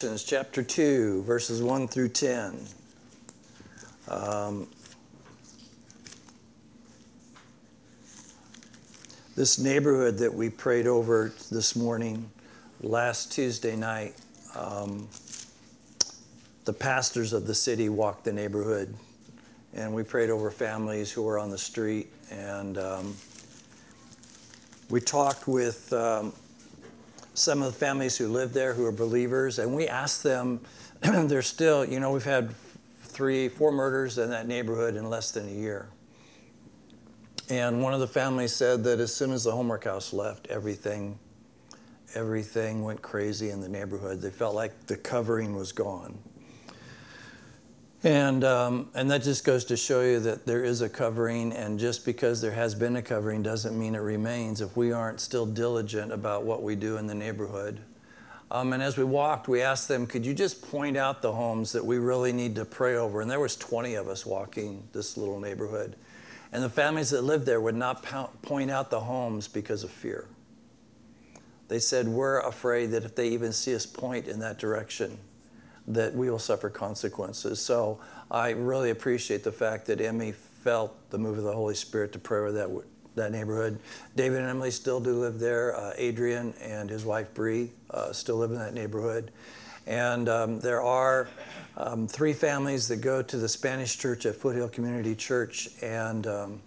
chapter 2, verses 1 through 10. Um, this neighborhood that we prayed over this morning, last Tuesday night, um, the pastors of the city walked the neighborhood, and we prayed over families who were on the street, and um, we talked with um, some of the families who live there who are believers, and we asked them, they're still, you know, we've had three, four murders in that neighborhood in less than a year. And one of the families said that as soon as the homework house left, everything, everything went crazy in the neighborhood. They felt like the covering was gone. And, um, and that just goes to show you that there is a covering, and just because there has been a covering doesn't mean it remains if we aren't still diligent about what we do in the neighborhood. Um, and as we walked, we asked them, could you just point out the homes that we really need to pray over? And there was 20 of us walking this little neighborhood. And the families that lived there would not point out the homes because of fear. They said, we're afraid that if they even see us point in that direction, that we will suffer consequences. So I really appreciate the fact that Emmy felt the move of the Holy Spirit to pray with that, that neighborhood. David and Emily still do live there. Uh, Adrian and his wife Bree uh, still live in that neighborhood. And um, there are um, three families that go to the Spanish church at Foothill Community Church. And um,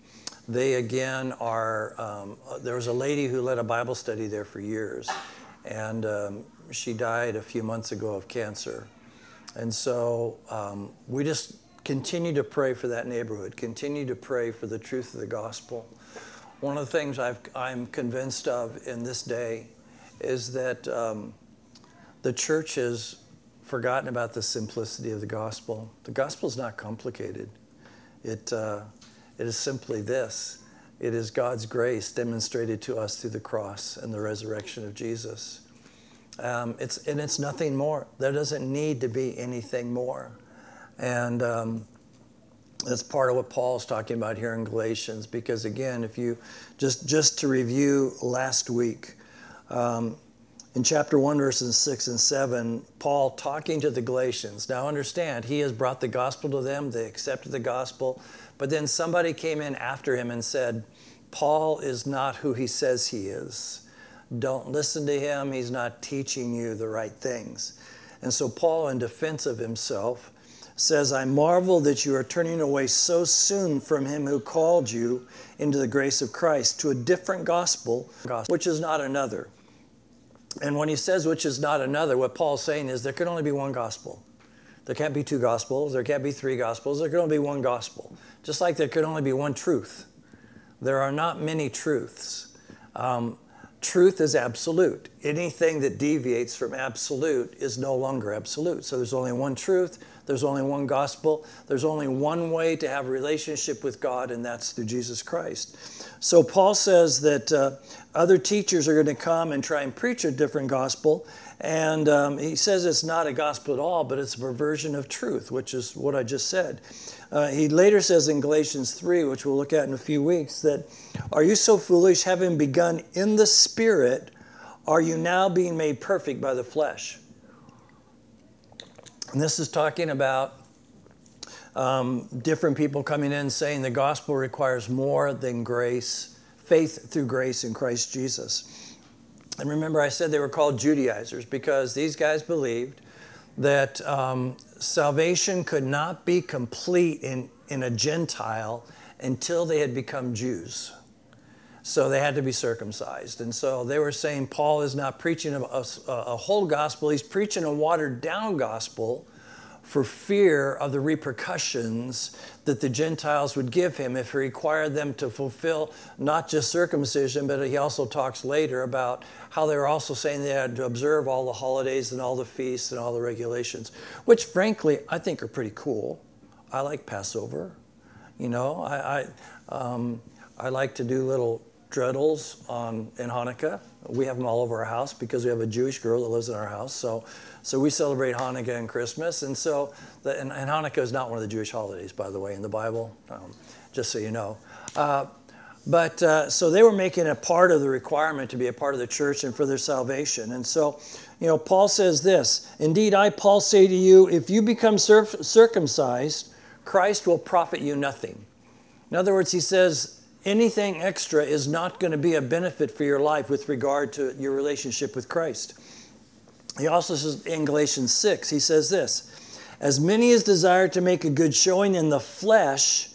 they again are, um, there was a lady who led a Bible study there for years. And um, she died a few months ago of cancer. And so um, we just continue to pray for that neighborhood, continue to pray for the truth of the gospel. One of the things i am convinced of in this day is that um, the church has forgotten about the simplicity of the gospel. The gospel is not complicated, it, uh, it is simply this it is God's grace demonstrated to us through the cross and the resurrection of Jesus. Um, it's, and it's nothing more. There doesn't need to be anything more. And um, that's part of what Paul's talking about here in Galatians. Because again, if you just just to review last week, um, in chapter 1, verses 6 and 7, Paul talking to the Galatians. Now, understand, he has brought the gospel to them, they accepted the gospel, but then somebody came in after him and said, Paul is not who he says he is. Don't listen to him. He's not teaching you the right things. And so, Paul, in defense of himself, says, I marvel that you are turning away so soon from him who called you into the grace of Christ to a different gospel, which is not another. And when he says which is not another, what Paul's saying is there can only be one gospel. There can't be two gospels, there can't be three gospels, there can only be one gospel. Just like there can only be one truth. There are not many truths. Um, truth is absolute. Anything that deviates from absolute is no longer absolute. So there's only one truth, there's only one gospel, there's only one way to have a relationship with God, and that's through Jesus Christ. So Paul says that uh, other teachers are going to come and try and preach a different gospel. And um, he says it's not a gospel at all, but it's a perversion of truth, which is what I just said. Uh, he later says in Galatians 3, which we'll look at in a few weeks, that are you so foolish, having begun in the Spirit, are you now being made perfect by the flesh? And this is talking about um, different people coming in saying the gospel requires more than grace, faith through grace in Christ Jesus. And remember, I said they were called Judaizers because these guys believed that um, salvation could not be complete in, in a Gentile until they had become Jews. So they had to be circumcised. And so they were saying Paul is not preaching a, a, a whole gospel, he's preaching a watered down gospel for fear of the repercussions that the Gentiles would give him if he required them to fulfill not just circumcision, but he also talks later about how they were also saying they had to observe all the holidays and all the feasts and all the regulations, which frankly I think are pretty cool. I like Passover. You know, I, I, um, I like to do little dreidels on, in Hanukkah. We have them all over our house because we have a Jewish girl that lives in our house. So so we celebrate Hanukkah and Christmas. And so, the, and, and, Hanukkah is not one of the Jewish holidays, by the way, in the Bible, um, just so you know. Uh, but uh, so they were making a part of the requirement to be a part of the church and for their salvation. And so you know, Paul says this Indeed, I, Paul, say to you, if you become circumcised, Christ will profit you nothing. In other words, he says, anything extra is not going to be a benefit for your life with regard to your relationship with Christ. He also says in Galatians 6, he says this As many as desire to make a good showing in the flesh,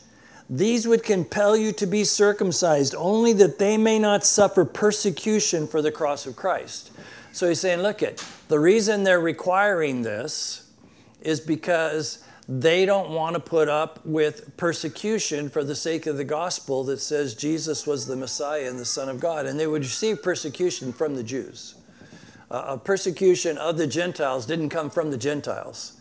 these would compel you to be circumcised, only that they may not suffer persecution for the cross of Christ. So he's saying, look at the reason they're requiring this is because they don't want to put up with persecution for the sake of the gospel that says Jesus was the Messiah and the Son of God. And they would receive persecution from the Jews. Uh, persecution of the Gentiles didn't come from the Gentiles.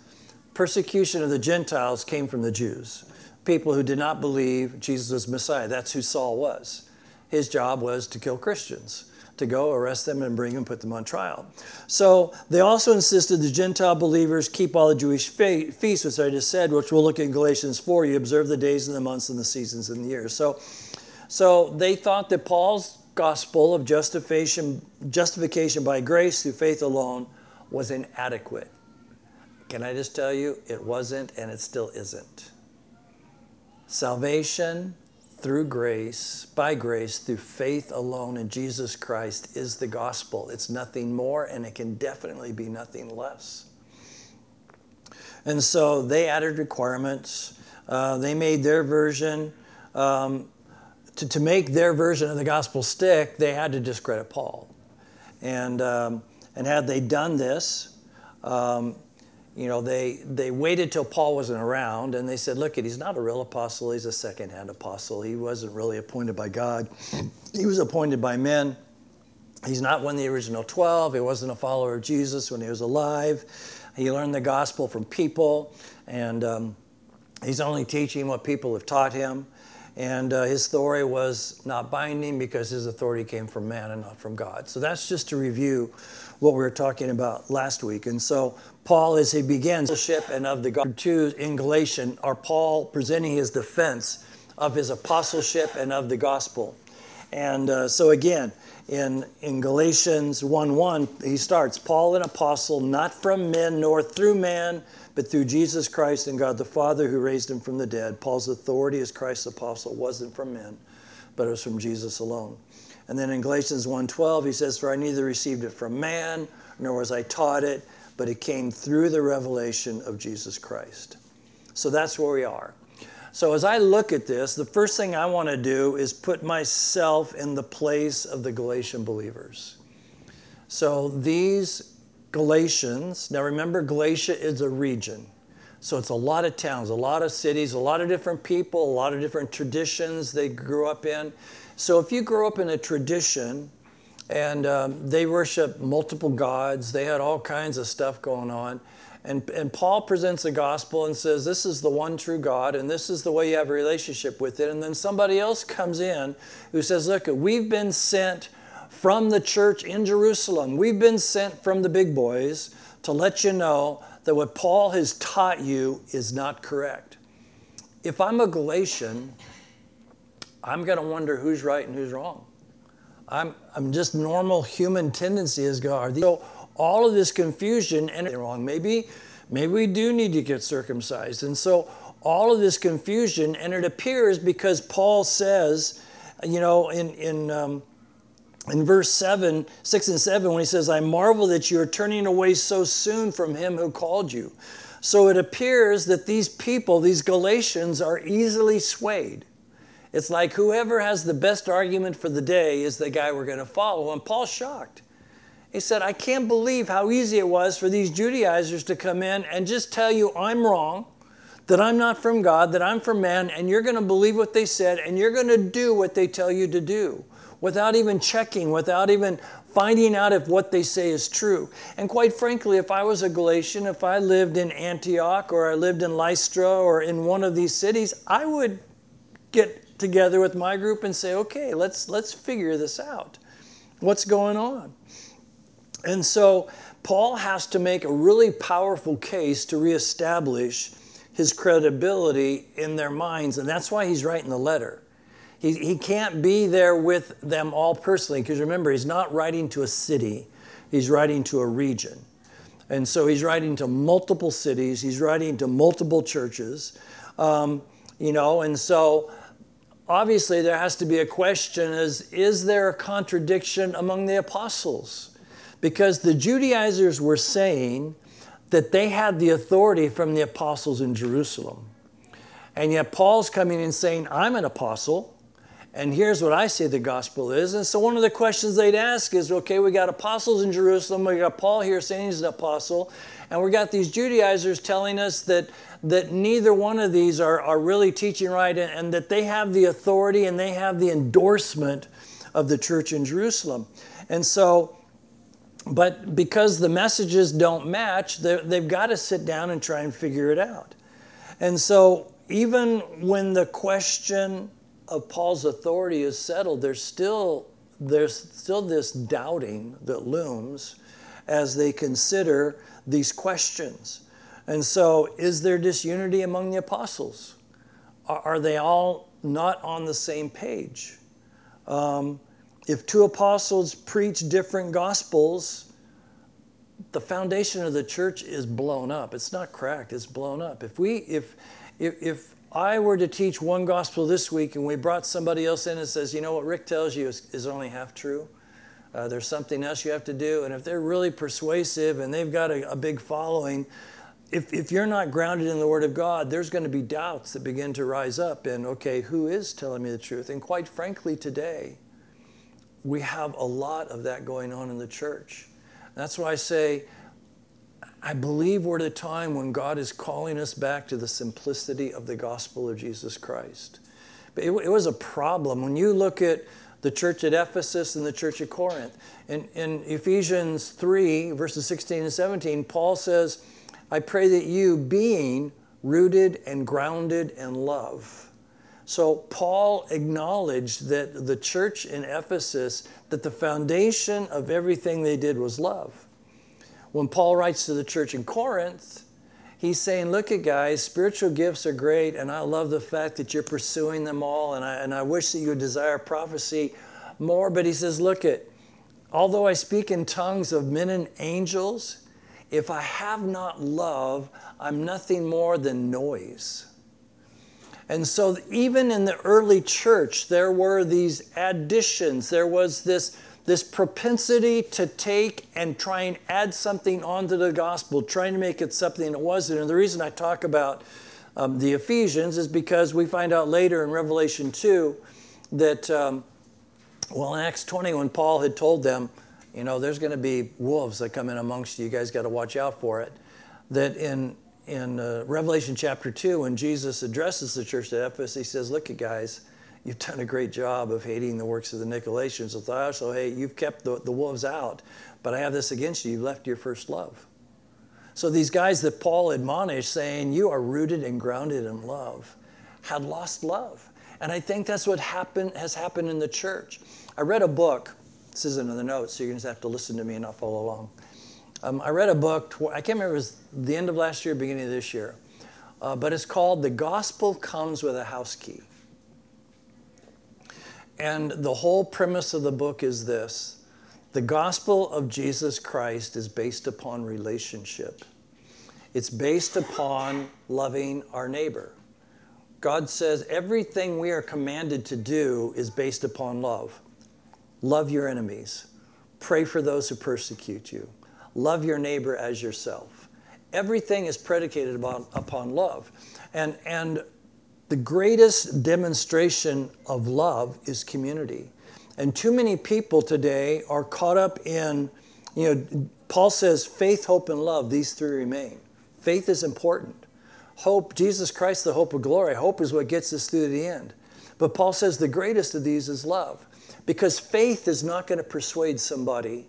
Persecution of the Gentiles came from the Jews. People who did not believe Jesus was Messiah. That's who Saul was. His job was to kill Christians to go arrest them and bring them, put them on trial. So they also insisted the Gentile believers keep all the Jewish feasts, which I just said, which we'll look in Galatians 4. You observe the days and the months and the seasons and the years. So, so they thought that Paul's gospel of justification, justification by grace through faith alone was inadequate. Can I just tell you, it wasn't and it still isn't. Salvation through grace, by grace, through faith alone in Jesus Christ is the gospel. It's nothing more, and it can definitely be nothing less. And so they added requirements. Uh, they made their version. Um, to, to make their version of the gospel stick, they had to discredit Paul. And, um, and had they done this, um, you know, they, they waited till Paul wasn't around and they said, look, he's not a real apostle, he's a second-hand apostle. He wasn't really appointed by God. He was appointed by men. He's not one of the original 12. He wasn't a follower of Jesus when he was alive. He learned the gospel from people, and um, he's only teaching what people have taught him. And uh, his story was not binding because his authority came from man and not from God. So that's just to review what we were talking about last week. And so Paul, as he begins ship and of the God two in Galatian, are Paul presenting his defense of his apostleship and of the gospel. And uh, so again, in, in Galatians 1 1, he starts Paul, an apostle, not from men nor through man, but through Jesus Christ and God the Father who raised him from the dead. Paul's authority as Christ's apostle wasn't from men, but it was from Jesus alone. And then in Galatians 1:12 he says for I neither received it from man nor was I taught it, but it came through the revelation of Jesus Christ. So that's where we are. So as I look at this, the first thing I want to do is put myself in the place of the Galatian believers. So these Galatians. Now remember, Galatia is a region. So it's a lot of towns, a lot of cities, a lot of different people, a lot of different traditions they grew up in. So if you grow up in a tradition and um, they worship multiple gods, they had all kinds of stuff going on. And, and Paul presents the gospel and says, This is the one true God, and this is the way you have a relationship with it. And then somebody else comes in who says, Look, we've been sent from the church in Jerusalem. We've been sent from the big boys to let you know that what Paul has taught you is not correct. If I'm a Galatian, I'm going to wonder who's right and who's wrong. I'm, I'm just normal human tendency is go, are these, so all of this confusion and wrong. Maybe, maybe we do need to get circumcised. And so all of this confusion, and it appears because Paul says, you know, in, in um, in verse 7, 6 and 7, when he says, I marvel that you are turning away so soon from him who called you. So it appears that these people, these Galatians, are easily swayed. It's like whoever has the best argument for the day is the guy we're going to follow. And Paul's shocked. He said, I can't believe how easy it was for these Judaizers to come in and just tell you I'm wrong, that I'm not from God, that I'm from man, and you're going to believe what they said, and you're going to do what they tell you to do without even checking, without even finding out if what they say is true. And quite frankly, if I was a Galatian, if I lived in Antioch or I lived in Lystra or in one of these cities, I would get together with my group and say, okay, let's, let's figure this out. What's going on? And so Paul has to make a really powerful case to reestablish his credibility in their minds. And that's why he's writing the letter. He, he can't be there with them all personally because remember, he's not writing to a city. he's writing to a region. And so he's writing to multiple cities, he's writing to multiple churches, um, you know, and so obviously there has to be a question is, is there a contradiction among the apostles? Because the Judaizers were saying that they had the authority from the apostles in Jerusalem. And yet Paul's coming and saying, I'm an apostle. And here's what I say the gospel is. And so one of the questions they'd ask is okay, we got apostles in Jerusalem, we got Paul here saying he's an apostle, and we got these Judaizers telling us that, that neither one of these are, are really teaching right and, and that they have the authority and they have the endorsement of the church in Jerusalem. And so, but because the messages don't match, they've got to sit down and try and figure it out. And so, even when the question of Paul's authority is settled, there's still, there's still this doubting that looms as they consider these questions. And so, is there disunity among the apostles? Are they all not on the same page? Um, if two apostles preach different gospels, the foundation of the church is blown up. It's not cracked, it's blown up. If we if if, if I were to teach one gospel this week and we brought somebody else in and says, you know what Rick tells you is, is only half true. Uh, there's something else you have to do. And if they're really persuasive and they've got a, a big following, if, if you're not grounded in the Word of God, there's going to be doubts that begin to rise up. And okay, who is telling me the truth? And quite frankly, today, we have a lot of that going on in the church. That's why I say I believe we're at a time when God is calling us back to the simplicity of the gospel of Jesus Christ. But it, it was a problem. When you look at the church at Ephesus and the church at Corinth, in, in Ephesians 3, verses 16 and 17, Paul says, I pray that you, being rooted and grounded in love. So Paul acknowledged that the church in Ephesus, that the foundation of everything they did was love. When Paul writes to the church in Corinth, he's saying, Look at guys, spiritual gifts are great, and I love the fact that you're pursuing them all, and I, and I wish that you would desire prophecy more. But he says, Look at, although I speak in tongues of men and angels, if I have not love, I'm nothing more than noise. And so, even in the early church, there were these additions. There was this this propensity to take and try and add something onto the gospel, trying to make it something it wasn't. And the reason I talk about um, the Ephesians is because we find out later in Revelation 2 that, um, well, in Acts 20, when Paul had told them, you know, there's going to be wolves that come in amongst you, you guys got to watch out for it, that in in uh, Revelation chapter 2, when Jesus addresses the church at Ephesus, he says, Look, you guys, you've done a great job of hating the works of the Nicolaitans. So also, hey, you've kept the, the wolves out, but I have this against you. You've left your first love. So these guys that Paul admonished, saying, You are rooted and grounded in love, had lost love. And I think that's what happened, has happened in the church. I read a book. This isn't in the notes, so you're going to have to listen to me and not follow along. Um, I read a book, I can't remember, it was the end of last year, beginning of this year, uh, but it's called The Gospel Comes with a House Key. And the whole premise of the book is this the gospel of Jesus Christ is based upon relationship, it's based upon loving our neighbor. God says everything we are commanded to do is based upon love. Love your enemies, pray for those who persecute you, love your neighbor as yourself. Everything is predicated upon, upon love. And, and the greatest demonstration of love is community. And too many people today are caught up in, you know, Paul says faith, hope, and love, these three remain. Faith is important. Hope, Jesus Christ, the hope of glory. Hope is what gets us through the end. But Paul says the greatest of these is love. Because faith is not going to persuade somebody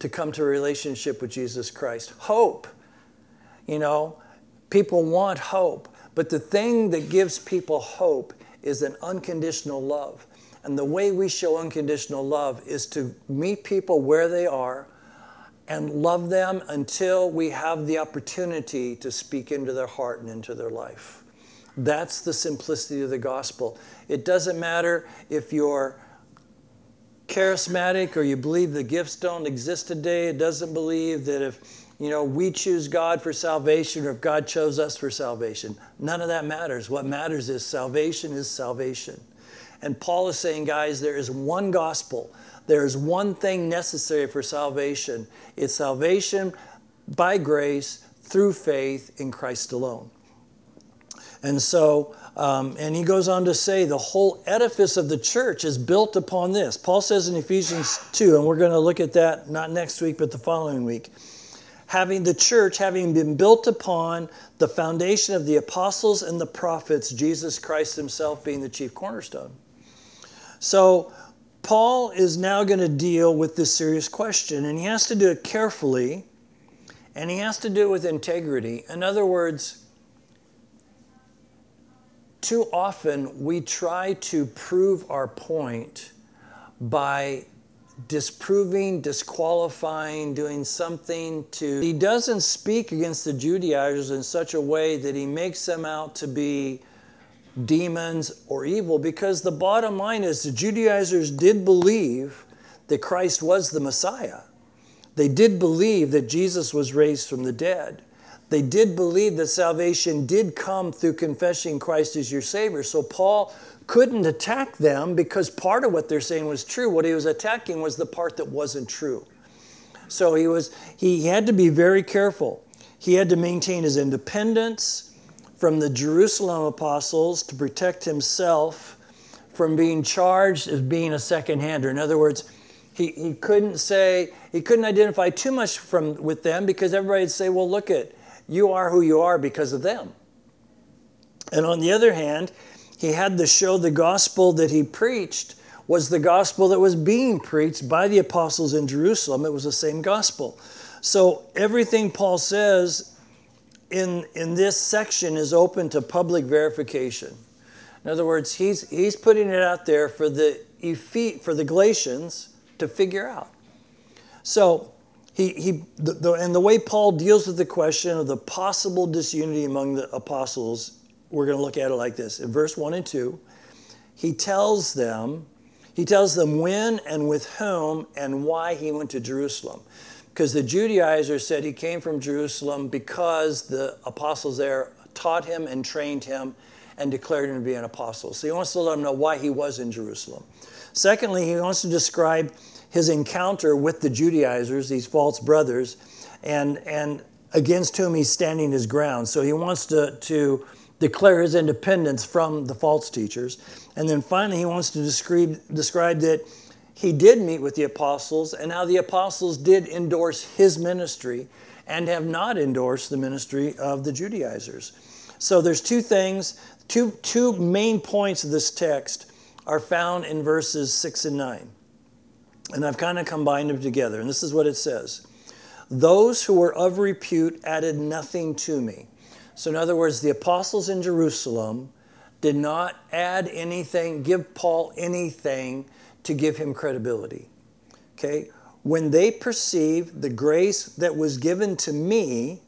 to come to a relationship with Jesus Christ. Hope, you know, people want hope. But the thing that gives people hope is an unconditional love. And the way we show unconditional love is to meet people where they are and love them until we have the opportunity to speak into their heart and into their life. That's the simplicity of the gospel. It doesn't matter if you're charismatic or you believe the gifts don't exist today, it doesn't believe that if you know we choose God for salvation or if God chose us for salvation. None of that matters. What matters is salvation is salvation. And Paul is saying, guys, there is one gospel. There is one thing necessary for salvation. It's salvation by grace through faith in Christ alone. And so, um, and he goes on to say the whole edifice of the church is built upon this. Paul says in Ephesians 2, and we're going to look at that not next week, but the following week. Having the church, having been built upon the foundation of the apostles and the prophets, Jesus Christ himself being the chief cornerstone. So, Paul is now going to deal with this serious question, and he has to do it carefully, and he has to do it with integrity. In other words, too often we try to prove our point by disproving, disqualifying, doing something to. He doesn't speak against the Judaizers in such a way that he makes them out to be demons or evil because the bottom line is the Judaizers did believe that Christ was the Messiah. They did believe that Jesus was raised from the dead they did believe that salvation did come through confessing Christ as your Savior. So Paul couldn't attack them because part of what they're saying was true. What he was attacking was the part that wasn't true. So he was he had to be very careful. He had to maintain his independence from the Jerusalem apostles to protect himself from being charged as being a second-hander. In other words, he, he couldn't say he couldn't identify too much from with them because everybody'd say, well, look at you are who you are because of them. And on the other hand, he had to show the gospel that he preached was the gospel that was being preached by the apostles in Jerusalem. It was the same gospel. So everything Paul says in, in this section is open to public verification. In other words, he's, he's putting it out there for the, for the Galatians to figure out. So he, he the, the, and the way Paul deals with the question of the possible disunity among the apostles, we're going to look at it like this. In verse 1 and 2, he tells them, he tells them when and with whom and why he went to Jerusalem. Because the Judaizers said he came from Jerusalem because the apostles there taught him and trained him and declared him to be an apostle. So he wants to let them know why he was in Jerusalem. Secondly, he wants to describe his encounter with the Judaizers, these false brothers, and, and against whom he's standing his ground. So he wants to, to declare his independence from the false teachers. And then finally, he wants to describe, describe that he did meet with the apostles and how the apostles did endorse his ministry and have not endorsed the ministry of the Judaizers. So there's two things, two, two main points of this text are found in verses 6 and 9. And I've kind of combined them together. And this is what it says Those who were of repute added nothing to me. So, in other words, the apostles in Jerusalem did not add anything, give Paul anything to give him credibility. Okay? When they perceived the grace that was given to me,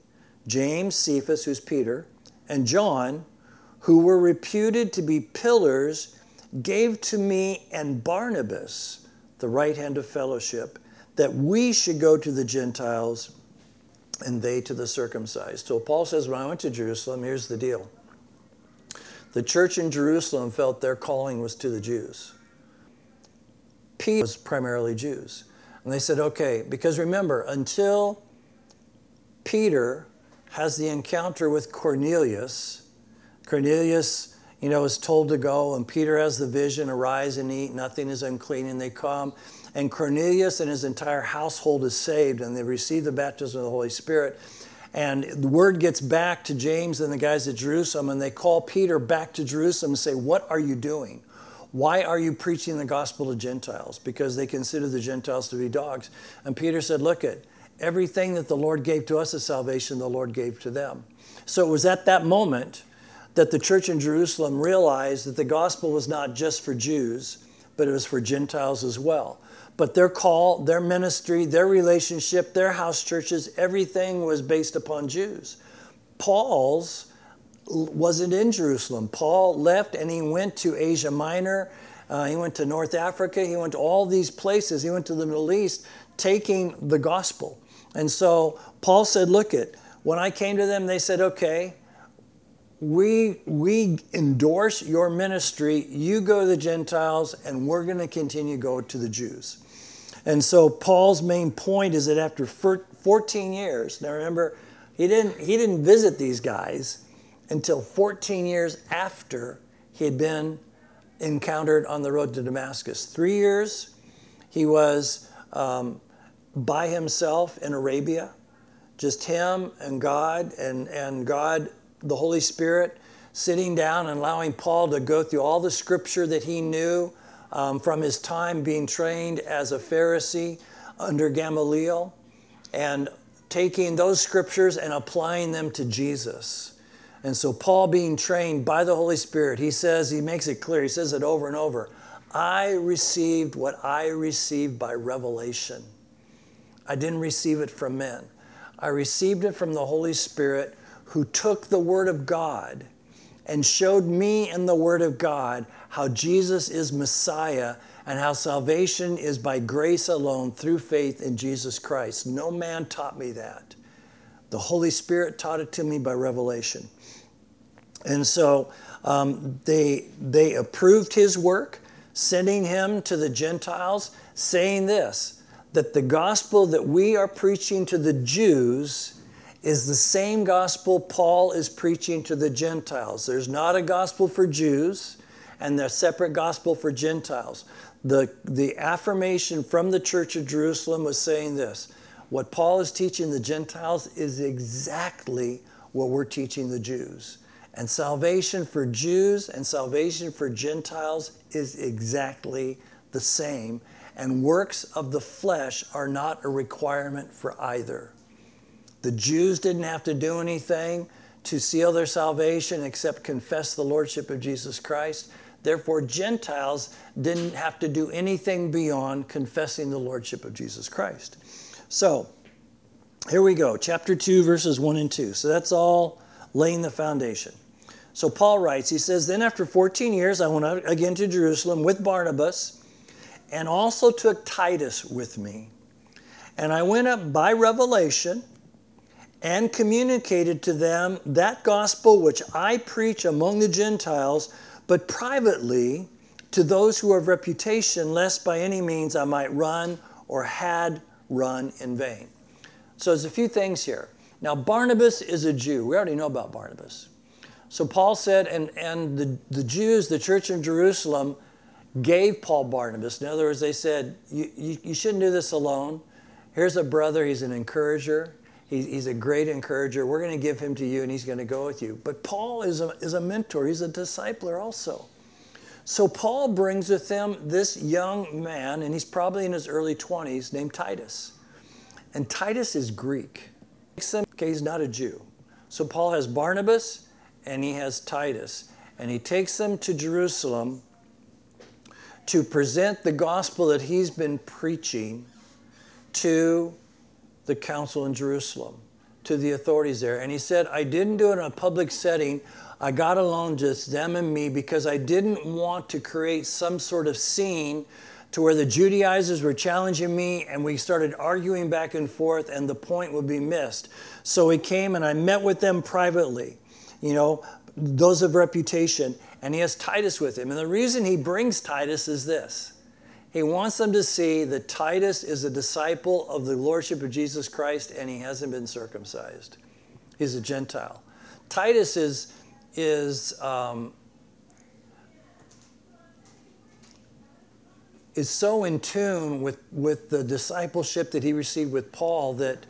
James, Cephas, who's Peter, and John, who were reputed to be pillars, gave to me and Barnabas the right hand of fellowship, that we should go to the Gentiles and they to the circumcised. So Paul says, when I went to Jerusalem, here's the deal. The church in Jerusalem felt their calling was to the Jews. Peter was primarily Jews. And they said, okay, because remember, until Peter has the encounter with Cornelius, Cornelius you know, is told to go, and Peter has the vision arise and eat, nothing is unclean, and they come. And Cornelius and his entire household is saved, and they receive the baptism of the Holy Spirit. And the word gets back to James and the guys at Jerusalem, and they call Peter back to Jerusalem and say, What are you doing? Why are you preaching the gospel to Gentiles? Because they consider the Gentiles to be dogs. And Peter said, Look at everything that the Lord gave to us as salvation, the Lord gave to them. So it was at that moment that the church in Jerusalem realized that the gospel was not just for Jews, but it was for Gentiles as well. But their call, their ministry, their relationship, their house churches, everything was based upon Jews. Paul's wasn't in Jerusalem. Paul left and he went to Asia Minor Uh, he went to North Africa. He went to all these places. He went to the Middle East taking the gospel. And so Paul said, Look it, when I came to them, they said, Okay, we, we endorse your ministry. You go to the Gentiles, and we're going to continue to go to the Jews. And so Paul's main point is that after 14 years, now remember, he didn't, he didn't visit these guys until 14 years after he had been encountered on the road to Damascus. Three years he was um, by himself in Arabia, just him and God, and, and God, the Holy Spirit, sitting down and allowing Paul to go through all the scripture that he knew um, from his time being trained as a Pharisee under Gamaliel, and taking those scriptures and applying them to Jesus. And so, Paul, being trained by the Holy Spirit, he says, he makes it clear, he says it over and over I received what I received by revelation. I didn't receive it from men. I received it from the Holy Spirit who took the Word of God and showed me in the Word of God how Jesus is Messiah and how salvation is by grace alone through faith in Jesus Christ. No man taught me that. The Holy Spirit taught it to me by revelation. And so um, they, they approved his work, sending him to the Gentiles, saying this that the gospel that we are preaching to the Jews is the same gospel Paul is preaching to the Gentiles. There's not a gospel for Jews and a separate gospel for Gentiles. The, the affirmation from the church of Jerusalem was saying this what Paul is teaching the Gentiles is exactly what we're teaching the Jews. And salvation for Jews and salvation for Gentiles is exactly the same. And works of the flesh are not a requirement for either. The Jews didn't have to do anything to seal their salvation except confess the Lordship of Jesus Christ. Therefore, Gentiles didn't have to do anything beyond confessing the Lordship of Jesus Christ. So, here we go, chapter 2, verses 1 and 2. So that's all laying the foundation. So Paul writes, he says, Then after 14 years, I went again to Jerusalem with Barnabas and also took Titus with me. And I went up by revelation and communicated to them that gospel which I preach among the Gentiles, but privately to those who have reputation, lest by any means I might run or had run in vain. So there's a few things here. Now, Barnabas is a Jew. We already know about Barnabas. So Paul said, and, and the, the Jews, the church in Jerusalem, gave Paul Barnabas. In other words, they said, you, you, you shouldn't do this alone. Here's a brother, he's an encourager. He, he's a great encourager. We're going to give him to you, and he's going to go with you. But Paul is a, is a mentor, he's a discipler also. So Paul brings with him this young man, and he's probably in his early 20s, named Titus. And Titus is Greek. Okay, he's not a Jew. So Paul has Barnabas, and he has Titus. And he takes them to Jerusalem to present the gospel that he's been preaching to the council in Jerusalem, to the authorities there. And he said, I didn't do it in a public setting. I got alone just them and me because I didn't want to create some sort of scene to where the Judaizers were challenging me and we started arguing back and forth and the point would be missed. So he came and I met with them privately you know, those of reputation, and he has Titus with him. And the reason he brings Titus is this he wants them to see that Titus is a disciple of the Lordship of Jesus Christ and he hasn't been circumcised. He's a Gentile. Titus is, is, um, is so in tune with, with the discipleship that he received with Paul that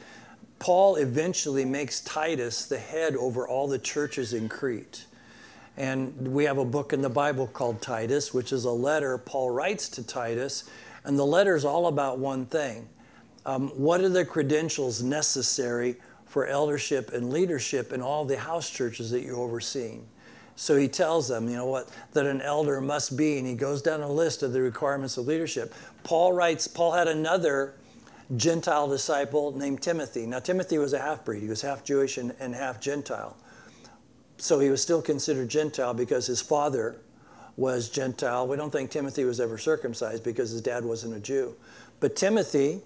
Paul eventually makes Titus the head over all the churches in Crete. And we have a book in the Bible called Titus, which is a letter Paul writes to Titus. And the letter is all about one thing um, What are the credentials necessary for eldership and leadership in all the house churches that you're overseeing? So he tells them, you know what, that an elder must be, and he goes down a list of the requirements of leadership. Paul writes, Paul had another Gentile disciple named Timothy. Now, Timothy was a half breed, he was half Jewish and, and half Gentile. So he was still considered Gentile because his father was Gentile. We don't think Timothy was ever circumcised because his dad wasn't a Jew. But Timothy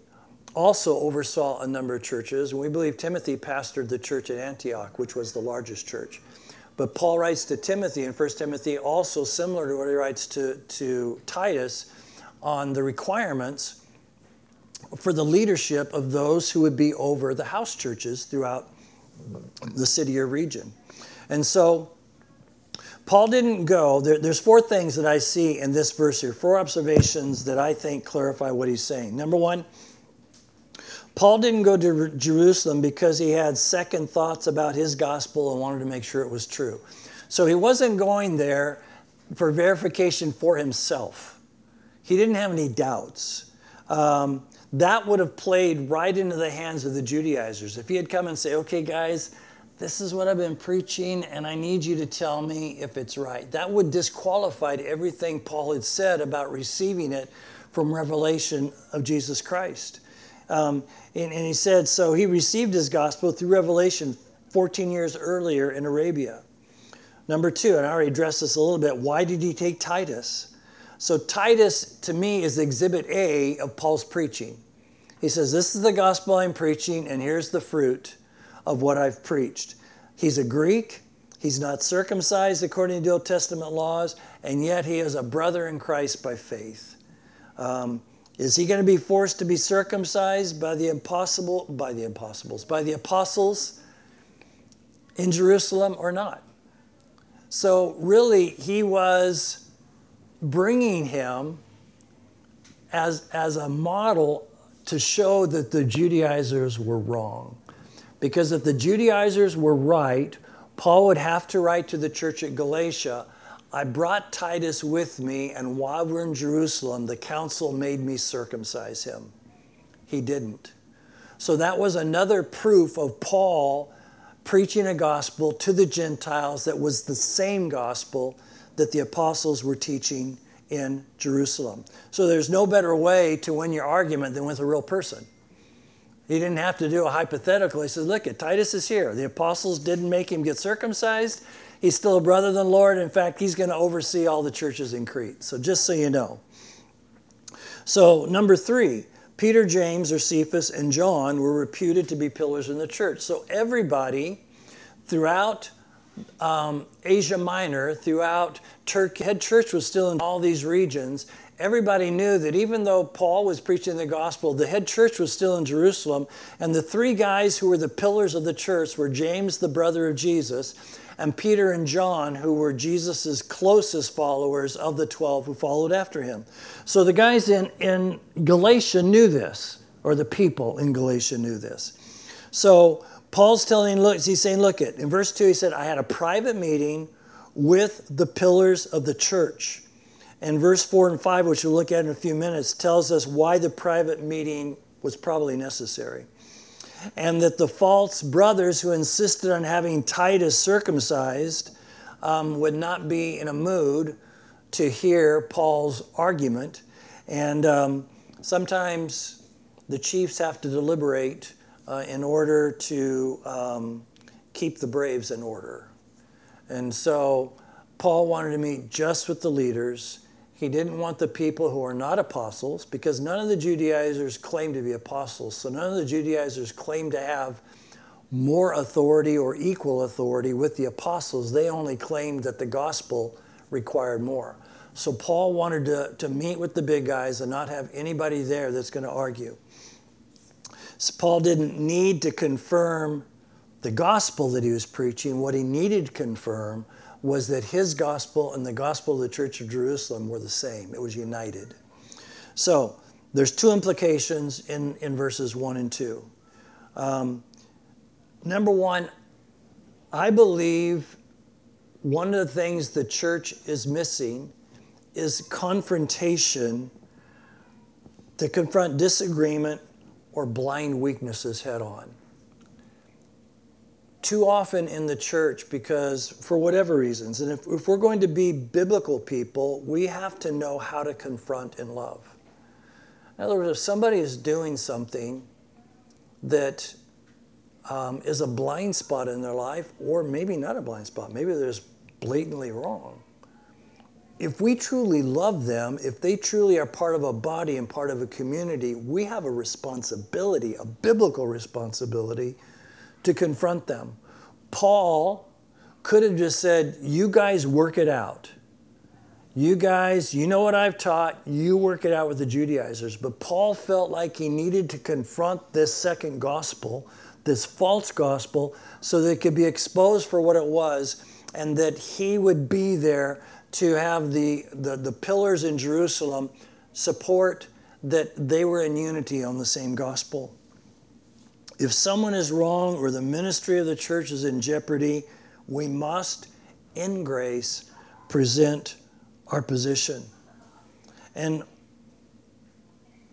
also oversaw a number of churches, and we believe Timothy pastored the church at Antioch, which was the largest church. But Paul writes to Timothy in 1 Timothy, also similar to what he writes to, to Titus, on the requirements for the leadership of those who would be over the house churches throughout the city or region. And so Paul didn't go. There, there's four things that I see in this verse here, four observations that I think clarify what he's saying. Number one, Paul didn't go to Jerusalem because he had second thoughts about his gospel and wanted to make sure it was true. So he wasn't going there for verification for himself. He didn't have any doubts. Um, that would have played right into the hands of the Judaizers. If he had come and say, okay, guys, this is what I've been preaching, and I need you to tell me if it's right. That would disqualify everything Paul had said about receiving it from revelation of Jesus Christ. Um, and, and he said, so he received his gospel through revelation 14 years earlier in Arabia. Number two, and I already addressed this a little bit, why did he take Titus? So, Titus to me is exhibit A of Paul's preaching. He says, This is the gospel I'm preaching, and here's the fruit of what I've preached. He's a Greek, he's not circumcised according to the Old Testament laws, and yet he is a brother in Christ by faith. Um, is he going to be forced to be circumcised by the impossible, by the impossibles, by the apostles in Jerusalem or not? So really, he was bringing him as, as a model to show that the Judaizers were wrong. Because if the Judaizers were right, Paul would have to write to the church at Galatia I brought Titus with me, and while we're in Jerusalem, the council made me circumcise him. He didn't. So that was another proof of Paul preaching a gospel to the Gentiles that was the same gospel that the apostles were teaching in Jerusalem. So there's no better way to win your argument than with a real person. He didn't have to do a hypothetical. He says, Look, at Titus is here. The apostles didn't make him get circumcised. He's still a brother of the Lord. In fact, he's going to oversee all the churches in Crete. So just so you know. So, number three, Peter, James, or Cephas, and John were reputed to be pillars in the church. So everybody throughout um, Asia Minor, throughout Turkey, head church was still in all these regions. Everybody knew that even though Paul was preaching the gospel, the head church was still in Jerusalem. And the three guys who were the pillars of the church were James, the brother of Jesus, and Peter and John, who were Jesus' closest followers of the 12 who followed after him. So the guys in, in Galatia knew this, or the people in Galatia knew this. So Paul's telling, look, he's saying, look it. In verse 2, he said, I had a private meeting with the pillars of the church. And verse 4 and 5, which we'll look at in a few minutes, tells us why the private meeting was probably necessary and that the false brothers who insisted on having Titus circumcised um, would not be in a mood to hear Paul's argument. And um, sometimes the chiefs have to deliberate uh, in order to um, keep the braves in order. And so Paul wanted to meet just with the leaders he didn't want the people who are not apostles, because none of the Judaizers claim to be apostles. So none of the Judaizers claim to have more authority or equal authority with the apostles. They only claimed that the gospel required more. So Paul wanted to, to meet with the big guys and not have anybody there that's going to argue. So Paul didn't need to confirm the gospel that he was preaching. What he needed to confirm was that his gospel and the gospel of the Church of Jerusalem were the same. It was united. So there's two implications in, in verses 1 and 2. Um, number one, I believe one of the things the church is missing is confrontation to confront disagreement or blind weaknesses head on too often in the church because for whatever reasons and if, if, we're going to be biblical people we have to know how to confront in love. In other words if somebody is doing something that um, is a blind spot in their life or maybe not a blind spot maybe they're just blatantly wrong if we truly love them, if they truly are part of a body and part of a community, we have a responsibility, a biblical responsibility, to confront them. Paul could have just said, You guys work it out. You guys, you know what I've taught, you work it out with the Judaizers. But Paul felt like he needed to confront this second gospel, this false gospel, so that it could be exposed for what it was and that he would be there to have the, the, the pillars in Jerusalem support that they were in unity on the same gospel. If someone is wrong or the ministry of the church is in jeopardy, we must, in grace, present our position. And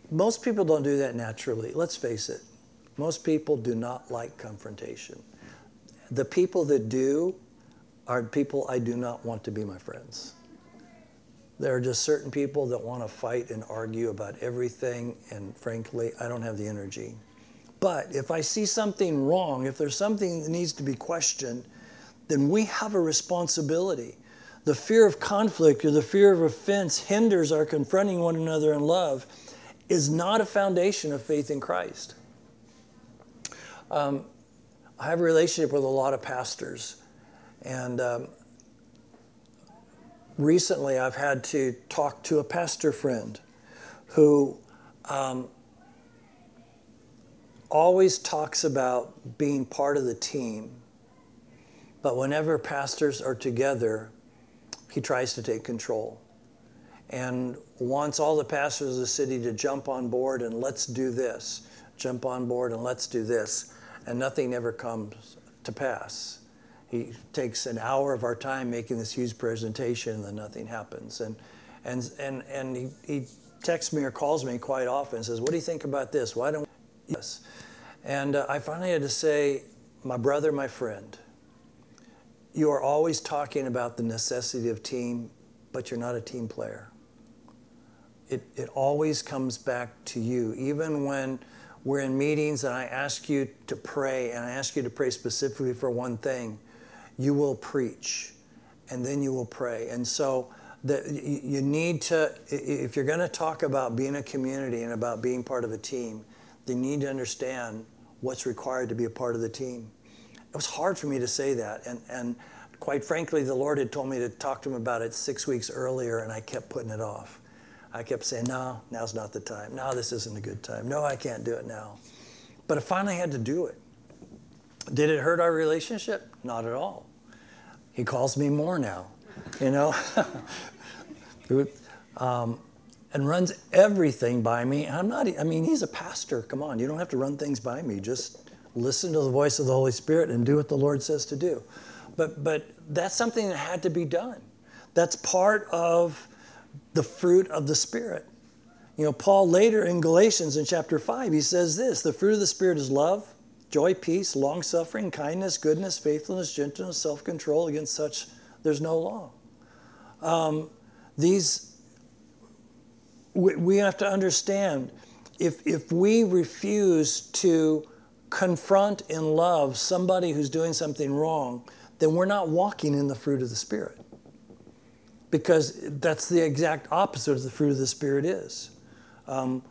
most people don't do that naturally. Let's face it. Most people do not like confrontation. The people that do are people I do not want to be my friends. There are just certain people that want to fight and argue about everything, and frankly, I don't have the energy. But if I see something wrong, if there's something that needs to be questioned, then we have a responsibility. The fear of conflict or the fear of offense hinders our confronting one another in love is not a foundation of faith in Christ. Um, I have a relationship with a lot of pastors, and um, recently I've had to talk to a pastor friend who um, always talks about being part of the team, but whenever pastors are together, he tries to take control and wants all the pastors of the city to jump on board and let's do this, jump on board and let's do this. And nothing ever comes to pass. He takes an hour of our time making this huge presentation and then nothing happens. And, and, and, and he, he texts me or calls me quite often and says, What do you think about this? Why don't this? And uh, I finally had to say, My brother, my friend, you are always talking about the necessity of team, but you're not a team player. It, it always comes back to you. Even when we're in meetings and I ask you to pray, and I ask you to pray specifically for one thing, you will preach and then you will pray. And so the, you need to, if you're going to talk about being a community and about being part of a team, then you need to understand what's required to be a part of the team it was hard for me to say that. And, and quite frankly, the Lord had told me to talk to him about it six weeks earlier, and I kept putting it off. I kept saying, no, now's not the time. No, this isn't a good time. No, I can't do it now. But I finally had to do it. Did it hurt our relationship? Not at all. He calls me more now, you know, um, and runs everything by me. I'm not, I mean, he's a pastor. Come on, you don't have to run things by me. Just listen to the voice of the Holy Spirit and do what the Lord says to do. But, but that's something that had to be done. That's part of the fruit of the Spirit. You know, Paul later in Galatians in chapter 5, he says this the fruit of the Spirit is love, joy, peace, long suffering, kindness, goodness, faithfulness, gentleness, self control. Against such, there's no law. Um, these, we, we have to understand if, if we refuse to confront in love somebody who's doing something wrong, then we're not walking in the fruit of the Spirit. Because that's the exact opposite of the fruit of the Spirit is. Um,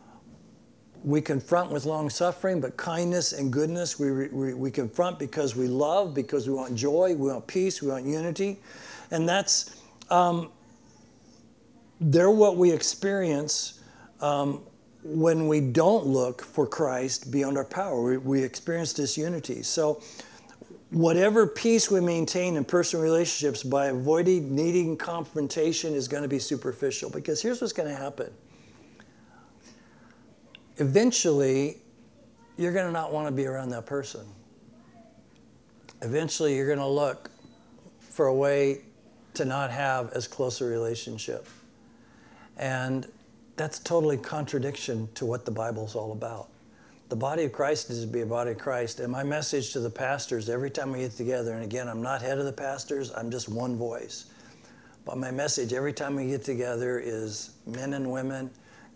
we confront with long suffering, but kindness and goodness we, we, we confront because we love, because we want joy, we want peace, we want unity. And that's, um, they're what we experience um, when we don't look for Christ beyond our power. We, we experience disunity. So, whatever peace we maintain in personal relationships by avoiding needing confrontation is going to be superficial because here's what's going to happen. Eventually, you're going to not want to be around that person. Eventually, you're going to look for a way to not have as close a relationship. And that's totally contradiction to what the Bible's all about. The body of Christ is to be a body of Christ. And my message to the pastors every time we get together, and again, I'm not head of the pastors, I'm just one voice. But my message every time we get together is men and women,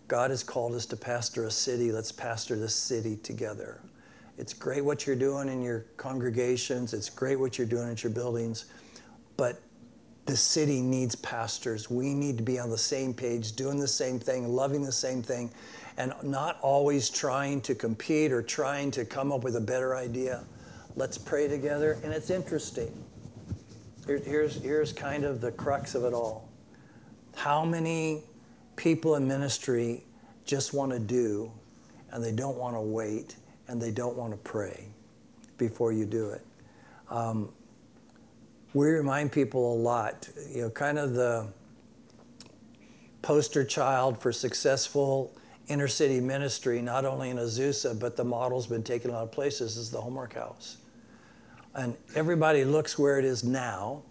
God has called us to pastor a city. Let's pastor this city together. It's great what you're doing in your congregations, it's great what you're doing at your buildings, but the city needs pastors. We need to be on the same page, doing the same thing, loving the same thing, and not always trying to compete or trying to come up with a better idea. Let's pray together. And it's interesting. Here, here's, here's kind of the crux of it all. How many people in ministry just want to do and they don't want to wait and they don't want to pray before you do it? Um, we remind people a lot, you know, kind of the poster child for successful inner city ministry, not only in Azusa, but the model's been taken a lot of places, is the homework house. And everybody looks where it is now,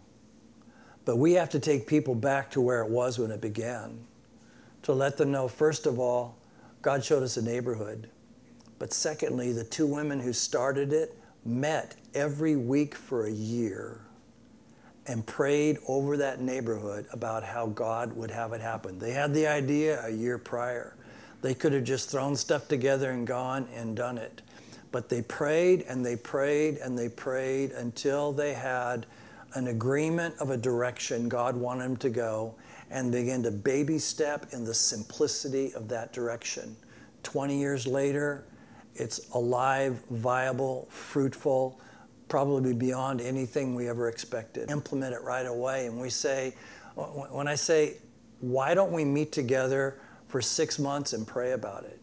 but we have to take people back to where it was when it began to let them know, first of all, God showed us a neighborhood. But secondly, the two women who started it met every week for a year and prayed over that neighborhood about how God would have it happen. They had the idea a year prior. They could have just thrown stuff together and gone and done it. But they prayed and they prayed and they prayed until they had an agreement of a direction God wanted them to go and began to baby step in the simplicity of that direction. 20 years later, it's alive, viable, fruitful, probably beyond anything we ever expected. Implement it right away. And we say, when I say, why don't we meet together for six months and pray about it?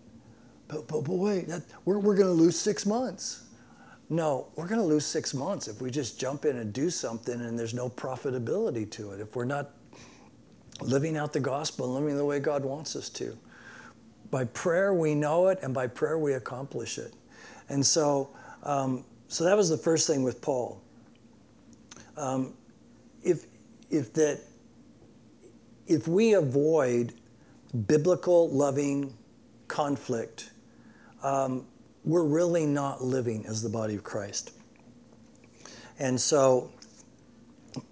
But, but, but wait, that, we're, we're going to lose six months. No, we're going to lose six months if we just jump in and do something and there's no profitability to it. If we're not living out the gospel living the way God wants us to. By prayer, we know it, and by prayer, we accomplish it. And so, um, so that was the first thing with Paul. Um, if, if that, if we avoid biblical loving conflict, um, we're really not living as the body of Christ. And so,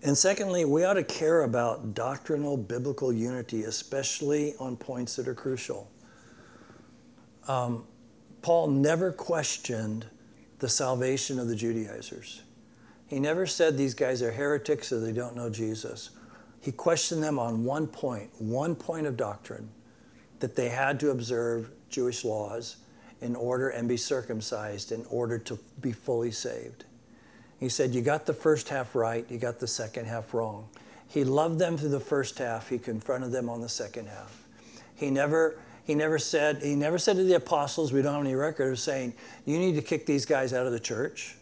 and secondly, we ought to care about doctrinal biblical unity, especially on points that are crucial. Um, Paul never questioned the salvation of the Judaizers. He never said these guys are heretics or they don't know Jesus. He questioned them on one point, one point of doctrine that they had to observe Jewish laws in order and be circumcised in order to be fully saved. He said, You got the first half right, you got the second half wrong. He loved them through the first half, he confronted them on the second half. He never he never said he never said to the apostles, we don't have any record of saying, you need to kick these guys out of the church.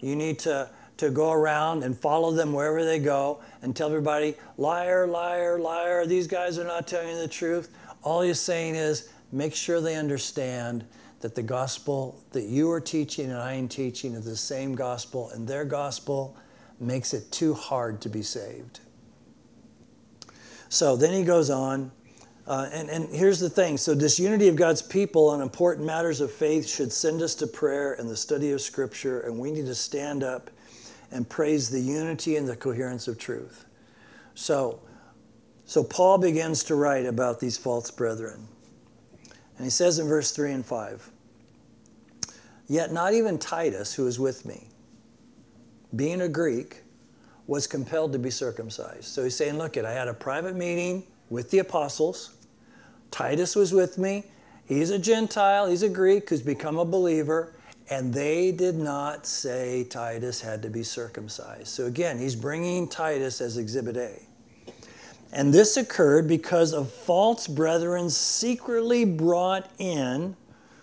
You need to to go around and follow them wherever they go and tell everybody, liar, liar, liar, these guys are not telling you the truth. All he's saying is make sure they understand that the gospel that you are teaching and I am teaching is the same gospel, and their gospel makes it too hard to be saved. So then he goes on, uh, and, and here's the thing so, disunity of God's people on important matters of faith should send us to prayer and the study of Scripture, and we need to stand up and praise the unity and the coherence of truth. So, so Paul begins to write about these false brethren. And he says in verse 3 and 5 Yet not even Titus, who is with me, being a Greek, was compelled to be circumcised. So he's saying, Look, I had a private meeting with the apostles. Titus was with me. He's a Gentile, he's a Greek who's become a believer. And they did not say Titus had to be circumcised. So again, he's bringing Titus as exhibit A. And this occurred because of false brethren secretly brought in,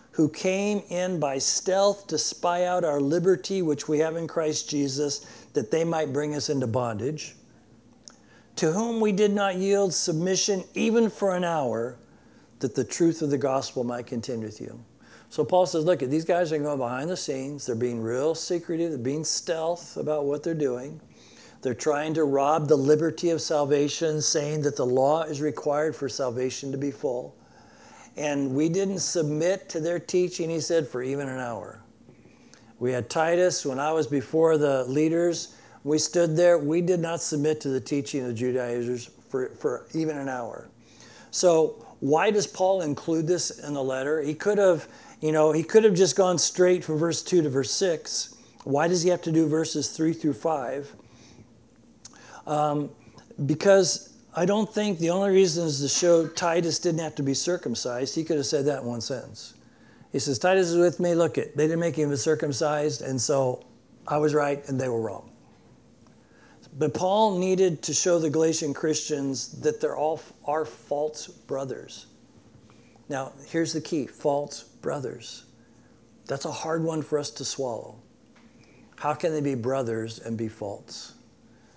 who came in by stealth to spy out our liberty, which we have in Christ Jesus, that they might bring us into bondage, to whom we did not yield submission even for an hour, that the truth of the gospel might contend with you. So Paul says, look, these guys are going behind the scenes. They're being real secretive. They're being stealth about what they're doing. They're trying to rob the liberty of salvation, saying that the law is required for salvation to be full. And we didn't submit to their teaching, he said, for even an hour. We had Titus, when I was before the leaders, we stood there. We did not submit to the teaching of the Judaizers for, for even an hour. So, why does Paul include this in the letter? He could have, you know, he could have just gone straight from verse 2 to verse 6. Why does he have to do verses 3 through 5? Um, because I don't think the only reason is to show Titus didn't have to be circumcised. He could have said that in one sentence. He says, Titus is with me. Look it, they didn't make him circumcised, and so I was right and they were wrong. But Paul needed to show the Galatian Christians that they're all are false brothers. Now, here's the key false brothers. That's a hard one for us to swallow. How can they be brothers and be false?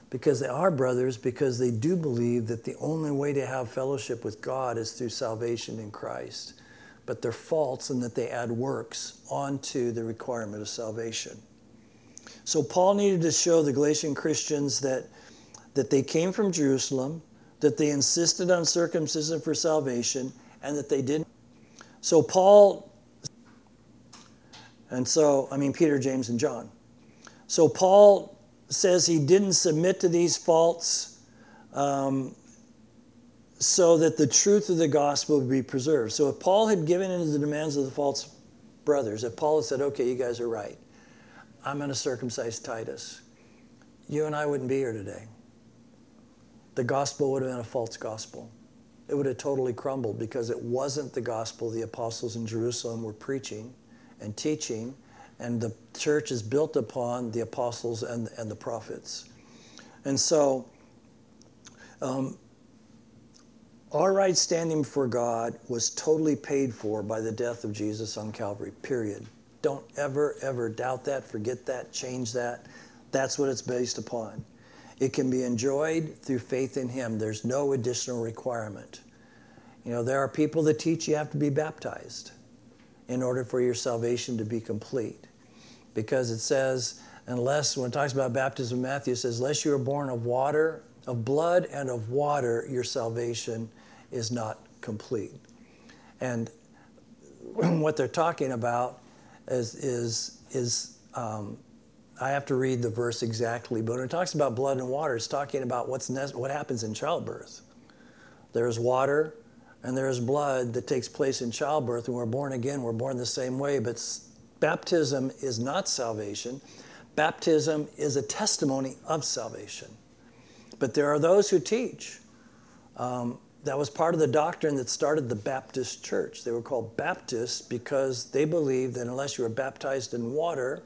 Because they are brothers because they do believe that the only way to have fellowship with God is through salvation in Christ. But they're false in that they add works onto the requirement of salvation. So Paul needed to show the Galatian Christians that, that they came from Jerusalem, that they insisted on circumcision for salvation, and that they didn't. So Paul, and so, I mean, Peter, James, and John. So Paul says he didn't submit to these faults um, so that the truth of the gospel would be preserved. So if Paul had given in to the demands of the false brothers, if Paul had said, okay, you guys are right, I'm going to circumcise Titus, you and I wouldn't be here today. The gospel would have been a false gospel. It would have totally crumbled because it wasn't the gospel the apostles in Jerusalem were preaching and teaching, and the church is built upon the apostles and, and the prophets. And so, um, our right standing before God was totally paid for by the death of Jesus on Calvary, period. Don't ever, ever doubt that, forget that, change that. That's what it's based upon. It can be enjoyed through faith in Him. There's no additional requirement. You know, there are people that teach you have to be baptized in order for your salvation to be complete. Because it says, unless, when it talks about baptism, Matthew says, unless you are born of water, of blood and of water, your salvation is not complete. And what they're talking about is, is, is um, I have to read the verse exactly, but when it talks about blood and water, it's talking about what's ne- what happens in childbirth. There's water and there's blood that takes place in childbirth. When we're born again, we're born the same way, but baptism is not salvation. Baptism is a testimony of salvation. But there are those who teach um, that was part of the doctrine that started the Baptist church. They were called Baptists because they believed that unless you were baptized in water,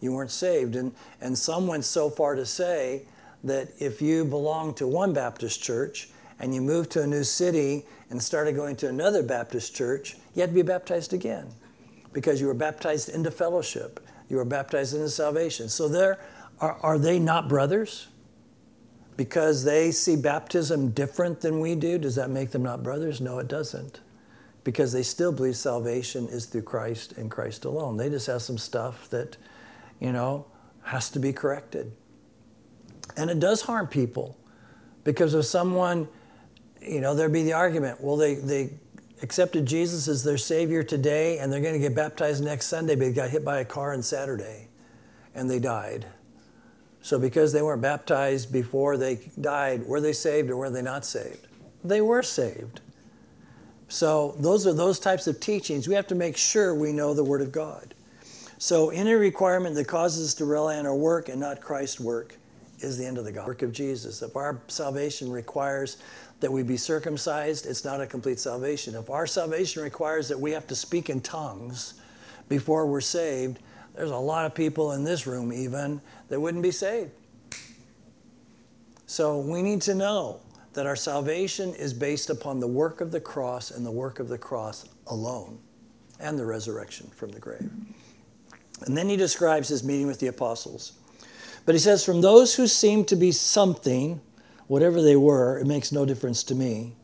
you weren't saved. And, and some went so far to say that if you belonged to one Baptist church and you moved to a new city and started going to another Baptist church, you had to be baptized again because you were baptized into fellowship. You were baptized into salvation. So there are, are they not brothers? Because they see baptism different than we do, does that make them not brothers? No, it doesn't. Because they still believe salvation is through Christ and Christ alone. They just have some stuff that, you know, has to be corrected. And it does harm people because if someone, you know, there'd be the argument, well, they, they accepted Jesus as their Savior today and they're going to get baptized next Sunday, but they got hit by a car on Saturday and they died. So, because they weren't baptized before they died, were they saved or were they not saved? They were saved. So, those are those types of teachings. We have to make sure we know the Word of God. So, any requirement that causes us to rely on our work and not Christ's work is the end of the work of Jesus. If our salvation requires that we be circumcised, it's not a complete salvation. If our salvation requires that we have to speak in tongues before we're saved, there's a lot of people in this room, even, that wouldn't be saved. So we need to know that our salvation is based upon the work of the cross and the work of the cross alone and the resurrection from the grave. And then he describes his meeting with the apostles. But he says, From those who seem to be something, whatever they were, it makes no difference to me.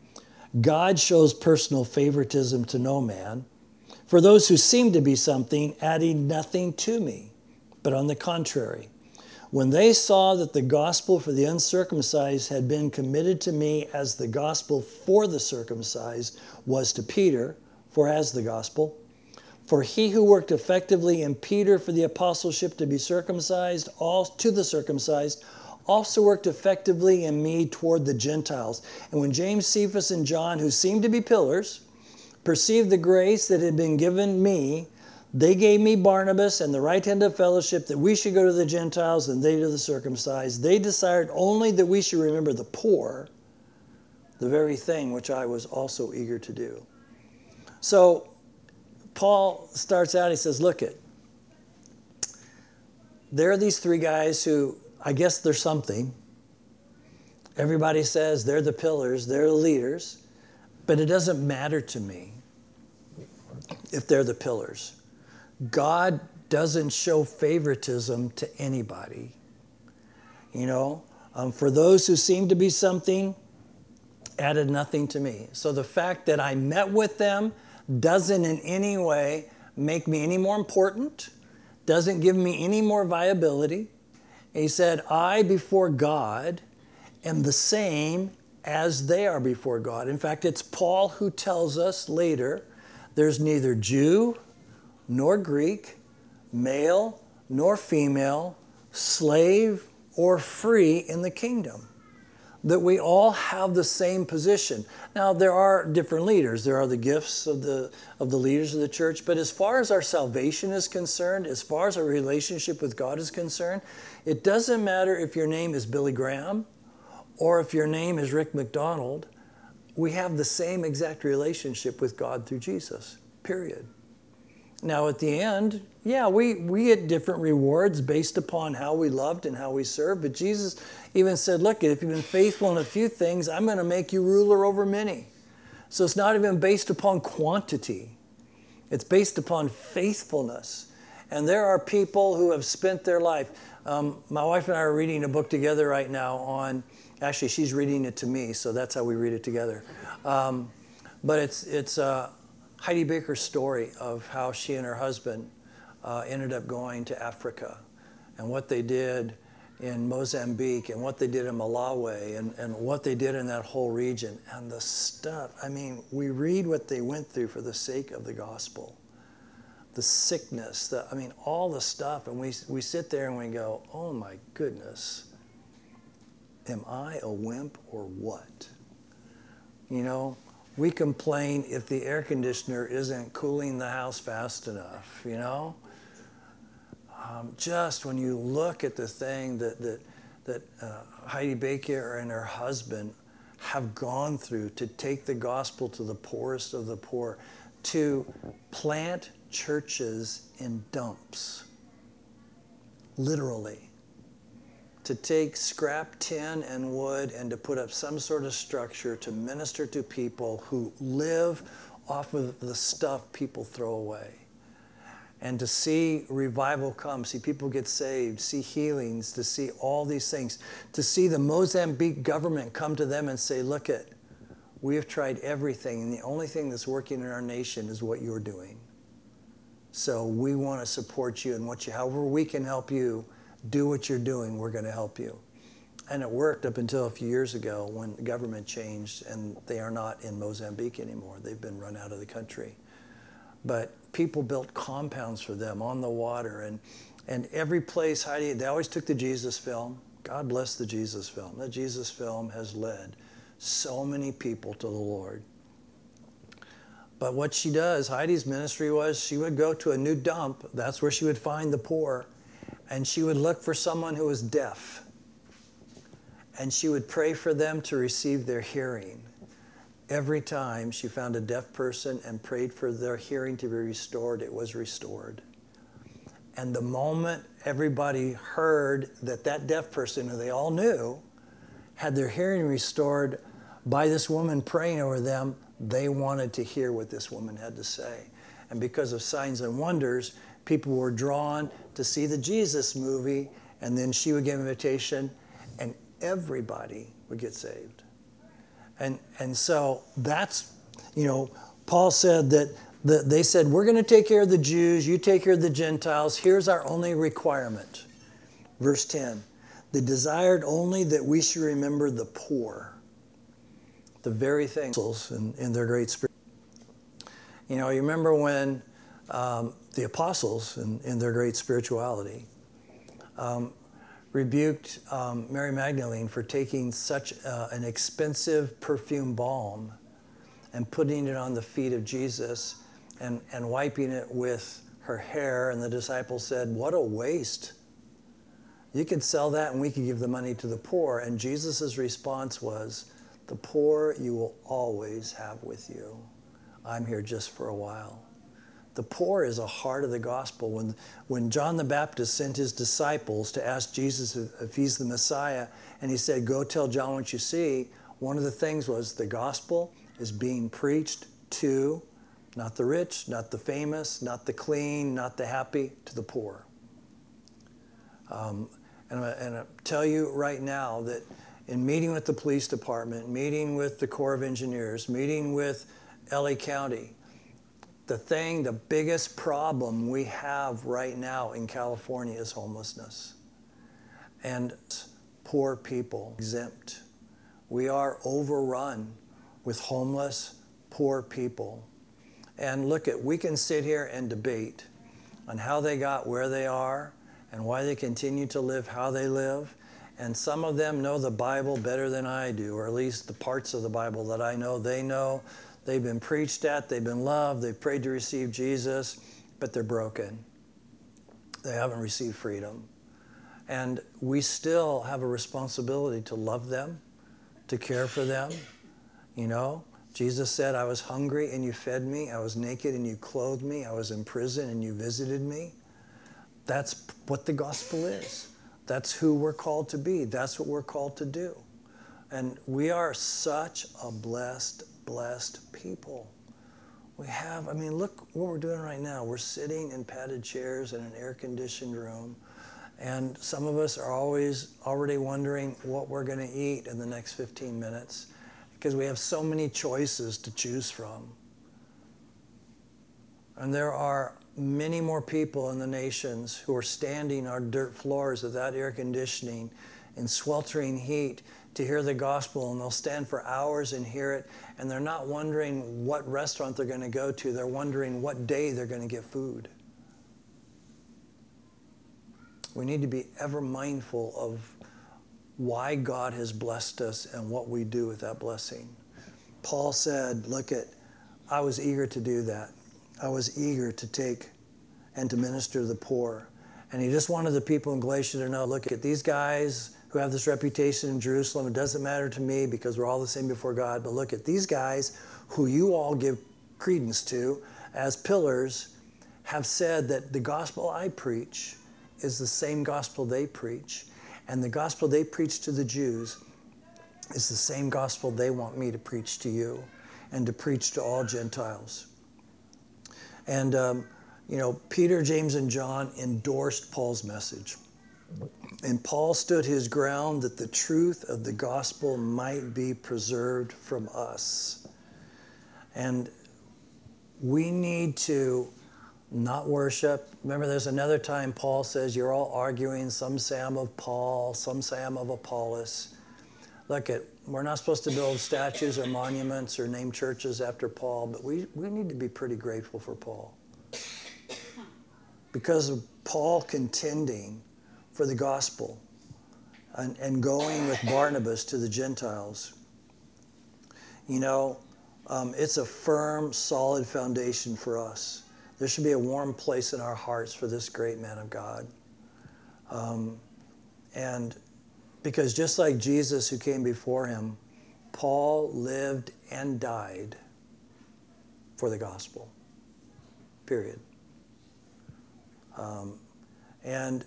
God shows personal favoritism to no man for those who seem to be something, adding nothing to me, but on the contrary. When they saw that the gospel for the uncircumcised had been committed to me as the gospel for the circumcised was to Peter, for as the gospel, for he who worked effectively in Peter for the apostleship to be circumcised, all to the circumcised, also worked effectively in me toward the Gentiles. And when James, Cephas, and John, who seemed to be pillars, perceived the grace that had been given me, They gave me Barnabas and the right hand of fellowship that we should go to the Gentiles and they to the circumcised. They desired only that we should remember the poor, the very thing which I was also eager to do. So Paul starts out, he says, Look it. There are these three guys who I guess they're something. Everybody says they're the pillars, they're the leaders, but it doesn't matter to me if they're the pillars. God doesn't show favoritism to anybody. You know, um, for those who seem to be something, added nothing to me. So the fact that I met with them doesn't in any way make me any more important, doesn't give me any more viability. He said, I before God am the same as they are before God. In fact, it's Paul who tells us later there's neither Jew nor Greek, male nor female, slave or free in the kingdom. That we all have the same position. Now, there are different leaders. There are the gifts of the, of the leaders of the church. But as far as our salvation is concerned, as far as our relationship with God is concerned, it doesn't matter if your name is Billy Graham or if your name is Rick McDonald. We have the same exact relationship with God through Jesus, period. Now, at the end, yeah, we, we get different rewards based upon how we loved and how we served. But Jesus even said, Look, if you've been faithful in a few things, I'm going to make you ruler over many. So it's not even based upon quantity, it's based upon faithfulness. And there are people who have spent their life. Um, my wife and I are reading a book together right now on, actually, she's reading it to me, so that's how we read it together. Um, but it's, it's, uh, Heidi Baker's story of how she and her husband uh, ended up going to Africa and what they did in Mozambique and what they did in Malawi and, and what they did in that whole region and the stuff. I mean, we read what they went through for the sake of the gospel. The sickness, the, I mean, all the stuff. And we, we sit there and we go, oh my goodness, am I a wimp or what? You know, we complain if the air conditioner isn't cooling the house fast enough, you know? Um, just when you look at the thing that, that, that uh, Heidi Baker and her husband have gone through to take the gospel to the poorest of the poor, to plant churches in dumps, literally to take scrap tin and wood and to put up some sort of structure to minister to people who live off of the stuff people throw away. And to see revival come, see people get saved, see healings, to see all these things, to see the Mozambique government come to them and say, Look at, we have tried everything, and the only thing that's working in our nation is what you're doing. So we want to support you and what you, however we can help you do what you're doing, we're going to help you. And it worked up until a few years ago when the government changed and they are not in Mozambique anymore. They've been run out of the country. But people built compounds for them on the water and, and every place, Heidi, they always took the Jesus film. God bless the Jesus film. The Jesus film has led so many people to the Lord. But what she does, Heidi's ministry was she would go to a new dump. That's where she would find the poor and she would look for someone who was deaf and she would pray for them to receive their hearing. Every time she found a deaf person and prayed for their hearing to be restored, it was restored. And the moment everybody heard that that deaf person, who they all knew, had their hearing restored by this woman praying over them, they wanted to hear what this woman had to say. And because of signs and wonders, people were drawn to see the Jesus movie, and then she would give an invitation, and everybody would get saved. And, and so that's, you know, Paul said that the, they said, We're going to take care of the Jews, you take care of the Gentiles. Here's our only requirement. Verse 10 They desired only that we should remember the poor, the very things in, in their great spirit. You know, you remember when um, the apostles, in, in their great spirituality, um, rebuked um, Mary Magdalene for taking such uh, an expensive perfume balm and putting it on the feet of Jesus and, and wiping it with her hair, and the disciples said, What a waste. You could sell that and we could give the money to the poor. And Jesus' response was, The poor you will always have with you. I'm here just for a while. The poor is a heart of the gospel. When, when John the Baptist sent his disciples to ask Jesus if, if he's the Messiah, and he said, Go tell John what you see, one of the things was the gospel is being preached to not the rich, not the famous, not the clean, not the happy, to the poor. Um, and, I, tell you right now that in meeting with the police department, meeting with the Corps of Engineers, meeting with LA County, the thing, the biggest problem we have right now in California is homelessness. And poor people exempt. We are overrun with homeless, poor people. And look at, we can sit here and debate on how they got where they are and why they continue to live how they live. And some of them know the Bible better than I do, or at least the parts of the Bible that I know they know. They've been preached at, they've been loved, they've prayed to receive Jesus, but they're broken. They haven't received freedom. And we still have a responsibility to love them, to care for them. You know, Jesus said, I was hungry and you fed me, I was naked and you clothed me, I was in prison and you visited me. That's what the gospel is. That's who we're called to be. That's what we're called to do. And we are such a blessed, blessed people. We have, I mean, look what we're doing right now. We're sitting in padded chairs in an air conditioned room. And some of us are always already wondering what we're going to eat in the next 15 minutes because we have so many choices to choose from. And there are many more people in the nations who are standing on dirt floors without air conditioning in sweltering heat to hear the gospel, and they'll stand for hours and hear it, and they're not wondering what restaurant they're going to go to, they're wondering what day they're going to get food. We need to be ever mindful of why God has blessed us and what we do with that blessing. Paul said, Look at, I was eager to do that. I was eager to take and to minister to the poor. And he just wanted the people in Galatia to know look at these guys who have this reputation in Jerusalem. It doesn't matter to me because we're all the same before God. But look at these guys who you all give credence to as pillars have said that the gospel I preach is the same gospel they preach. And the gospel they preach to the Jews is the same gospel they want me to preach to you and to preach to all Gentiles. And, um, you know, Peter, James, and John endorsed Paul's message. And Paul stood his ground that the truth of the gospel might be preserved from us. And we need to not worship. Remember, there's another time Paul says, You're all arguing. Some say I'm of Paul, some say I'm of Apollos. Look, at, we're not supposed to build statues or monuments or name churches after Paul, but we, we need to be pretty grateful for Paul. Because of Paul contending for the gospel and, and going with Barnabas to the Gentiles, you know, um, it's a firm, solid foundation for us. There should be a warm place in our hearts for this great man of God. Um, and because just like Jesus, who came before him, Paul lived and died for the gospel. Period. Um, and,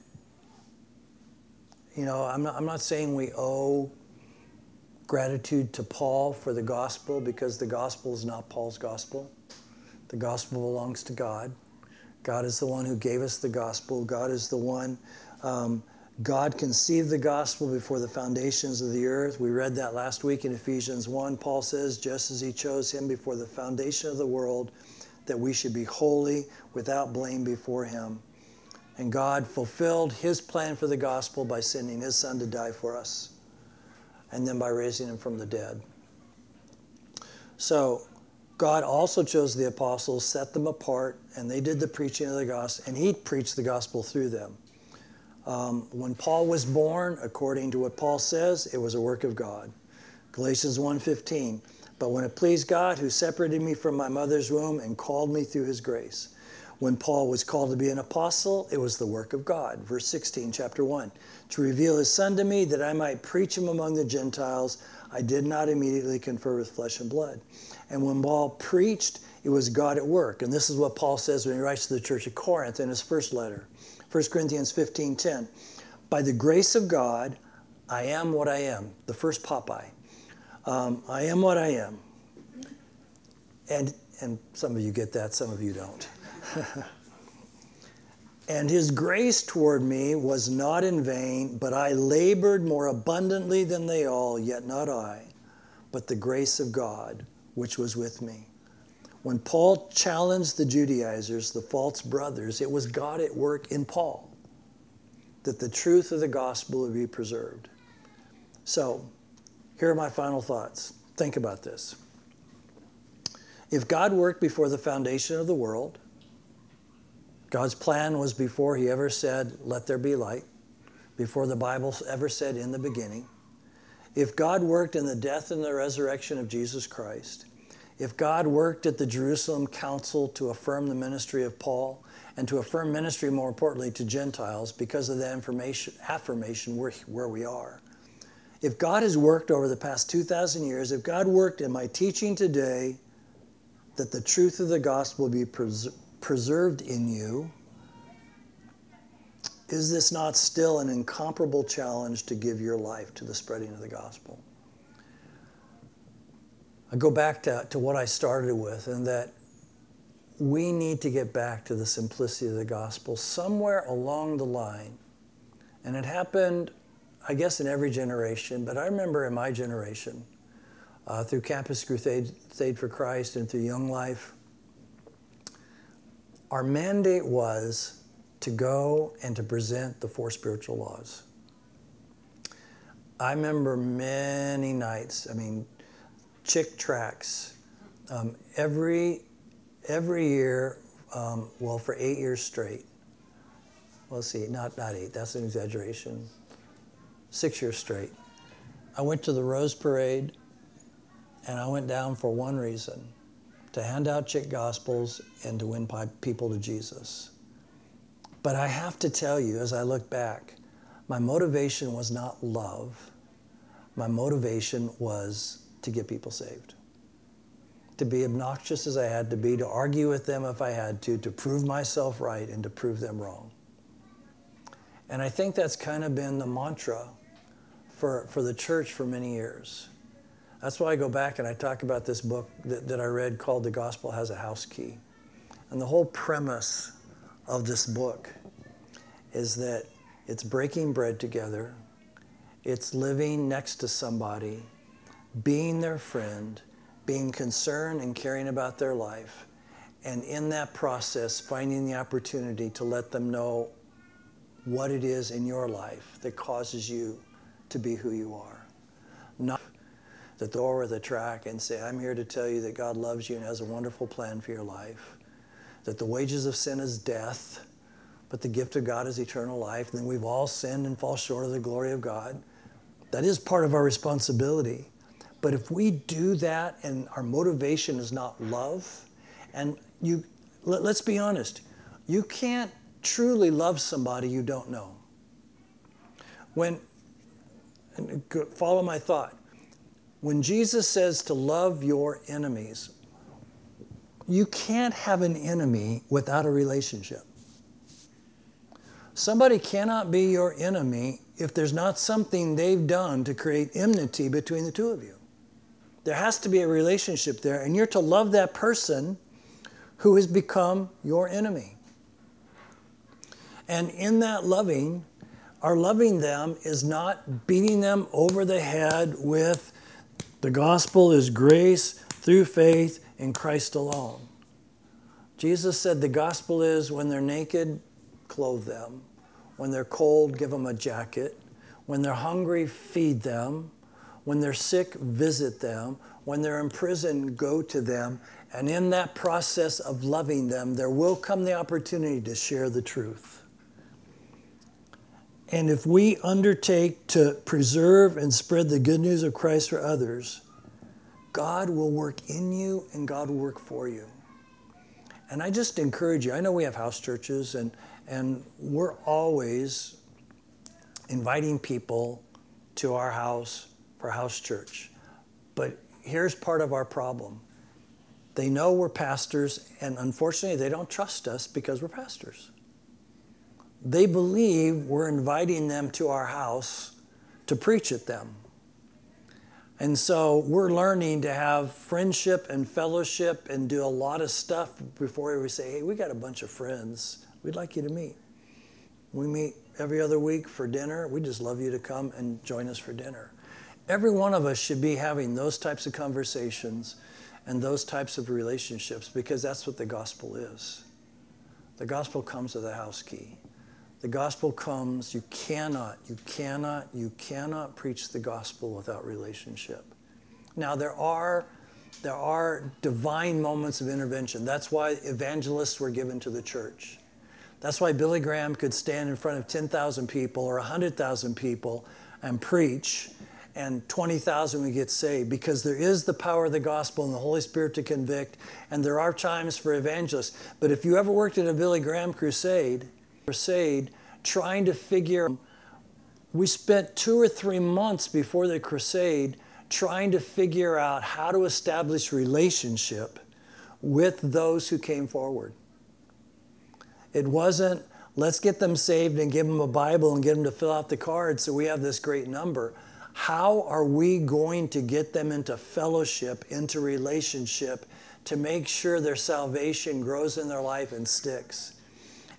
you know, I'm not, I'm not saying we owe gratitude to Paul for the gospel because the gospel is not Paul's gospel. The gospel belongs to God. God is the one who gave us the gospel. God is the one. Um, God conceived the gospel before the foundations of the earth. We read that last week in Ephesians 1. Paul says, just as he chose him before the foundation of the world, that we should be holy without blame before him. And God fulfilled his plan for the gospel by sending his son to die for us and then by raising him from the dead. So, God also chose the apostles, set them apart, and they did the preaching of the gospel, and He preached the gospel through them. Um, when Paul was born, according to what Paul says, it was a work of God. Galatians 1:15. But when it pleased God, who separated me from my mother's womb and called me through His grace. When Paul was called to be an apostle, it was the work of God. Verse 16, chapter 1. To reveal his son to me that I might preach him among the Gentiles, I did not immediately confer with flesh and blood. And when Paul preached, it was God at work. And this is what Paul says when he writes to the church of Corinth in his first letter. 1 Corinthians 15 10. By the grace of God, I am what I am. The first Popeye. Um, I am what I am. And, and some of you get that, some of you don't. and his grace toward me was not in vain, but I labored more abundantly than they all, yet not I, but the grace of God which was with me. When Paul challenged the Judaizers, the false brothers, it was God at work in Paul that the truth of the gospel would be preserved. So, here are my final thoughts. Think about this. If God worked before the foundation of the world, God's plan was before He ever said, Let there be light, before the Bible ever said, In the beginning. If God worked in the death and the resurrection of Jesus Christ, if God worked at the Jerusalem Council to affirm the ministry of Paul and to affirm ministry, more importantly, to Gentiles because of the affirmation where, where we are, if God has worked over the past 2,000 years, if God worked in my teaching today that the truth of the gospel be pres- preserved in you, is this not still an incomparable challenge to give your life to the spreading of the gospel? I go back to, to what I started with, and that we need to get back to the simplicity of the gospel somewhere along the line. And it happened, I guess, in every generation, but I remember in my generation, uh, through Campus Crusade for Christ and through Young Life, our mandate was to go and to present the four spiritual laws. I remember many nights, I mean, Chick tracts. Um, every, every year, um, well, for eight years straight. Well, see, not, not eight, that's an exaggeration. Six years straight. I went to the Rose Parade and I went down for one reason to hand out chick gospels and to win people to Jesus. But I have to tell you, as I look back, my motivation was not love. My motivation was to get people saved. To be obnoxious as I had to be, to argue with them if I had to, to prove myself right and to prove them wrong. And I think that's kind of been the mantra for, for the church for many years. That's why I go back and I talk about this book that, that I read called The Gospel Has a House Key. And the whole premise of this book is that it's breaking bread together, it's living next to somebody being their friend, being concerned and caring about their life, and in that process, finding the opportunity to let them know what it is in your life that causes you to be who you are. Not that door over the track and say, I'm here to tell you that God loves you and has a wonderful plan for your life, that the wages of sin is death, but the gift of God is eternal life, and then we've all sinned and fall short of the glory of God. That is part of our responsibility. But if we do that and our motivation is not love, and you, let, us be honest, you can't truly love somebody you don't know. When, follow my thought, when Jesus says to love your enemies, you can't have an enemy without a relationship. Somebody cannot be your enemy if there's not something they've done to create enmity between the two of you. There has to be a relationship there, and you're to love that person who has become your enemy. And in that loving, our loving them is not beating them over the head with the gospel is grace through faith in Christ alone. Jesus said the gospel is when they're naked, clothe them. When they're cold, give them a jacket. When they're hungry, feed them. When they're sick, visit them. When they're in prison, go to them. And in that process of loving them, there will come the opportunity to share the truth. And if we undertake to preserve and spread the good news of Christ for others, God will work in you and God will work for you. And I just encourage you. I know we have house churches, and, and we're always inviting people to our house for house church. But here's part of our problem they know we're pastors, and unfortunately, they don't trust us because we're pastors. They believe we're inviting them to our house to preach at them. And so we're learning to have friendship and fellowship and do a lot of stuff before we say, hey, we got a bunch of friends. We'd like you to meet. We meet every other week for dinner. We just love you to come and join us for dinner. Every one of us should be having those types of conversations and those types of relationships because that's what the gospel is. The gospel comes with a house key. The gospel comes, you cannot, you cannot, you cannot preach the gospel without relationship. Now there are there are divine moments of intervention. That's why evangelists were given to the church. That's why Billy Graham could stand in front of 10,000 people or 100,000 people and preach and 20,000 would get saved because there is the power of the gospel and the Holy Spirit to convict, and there are times for evangelists. But if you ever worked at a Billy Graham crusade, crusade trying to figure, we spent two or three months before the crusade trying to figure out how to establish relationship with those who came forward. It wasn't, let's get them saved and give them a Bible and get them to fill out the card so we have this great number. How are we going to get them into fellowship, into relationship, to make sure their salvation grows in their life and sticks?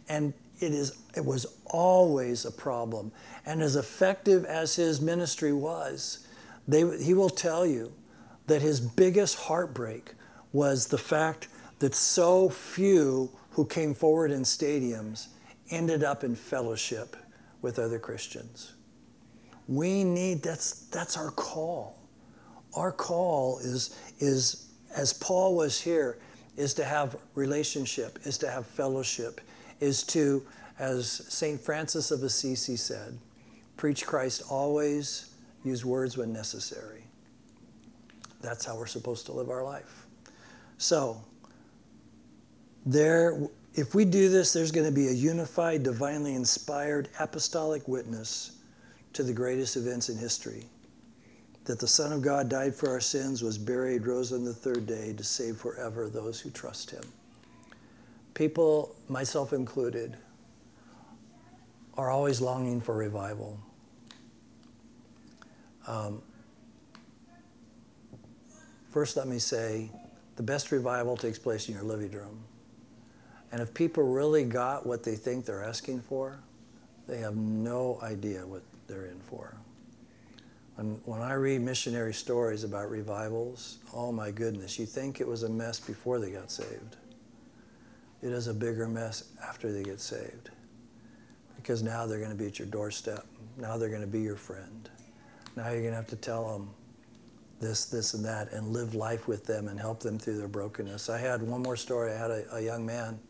And it is it was always a problem. And as effective as his ministry was, they, he will tell you that his biggest heartbreak was the fact that so few who came forward in stadiums ended up in fellowship with other Christians. We need, that's, that's our call. Our call is, is, as Paul was here, is to have relationship, is to have fellowship, is to, as St. Francis of Assisi said, preach Christ always, use words when necessary. That's how we're supposed to live our life. So, there, if we do this, there's going to be a unified, divinely inspired apostolic witness to the greatest events in history that the Son of God died for our sins, was buried, rose on the third day to save forever those who trust him. People, myself included, are always longing for revival. Um, first, let me say the best revival takes place in your living room. And if people really got what they think they're asking for, they have no idea what they're in for. When, when I read missionary stories about revivals, oh my goodness, you think it was a mess before they got saved. It is a bigger mess after they get saved. Because now they're going to be at your doorstep. Now they're going to be your friend. Now you're going to have to tell them this, this, and that and live life with them and help them through their brokenness. I had one more story. I had a, a young man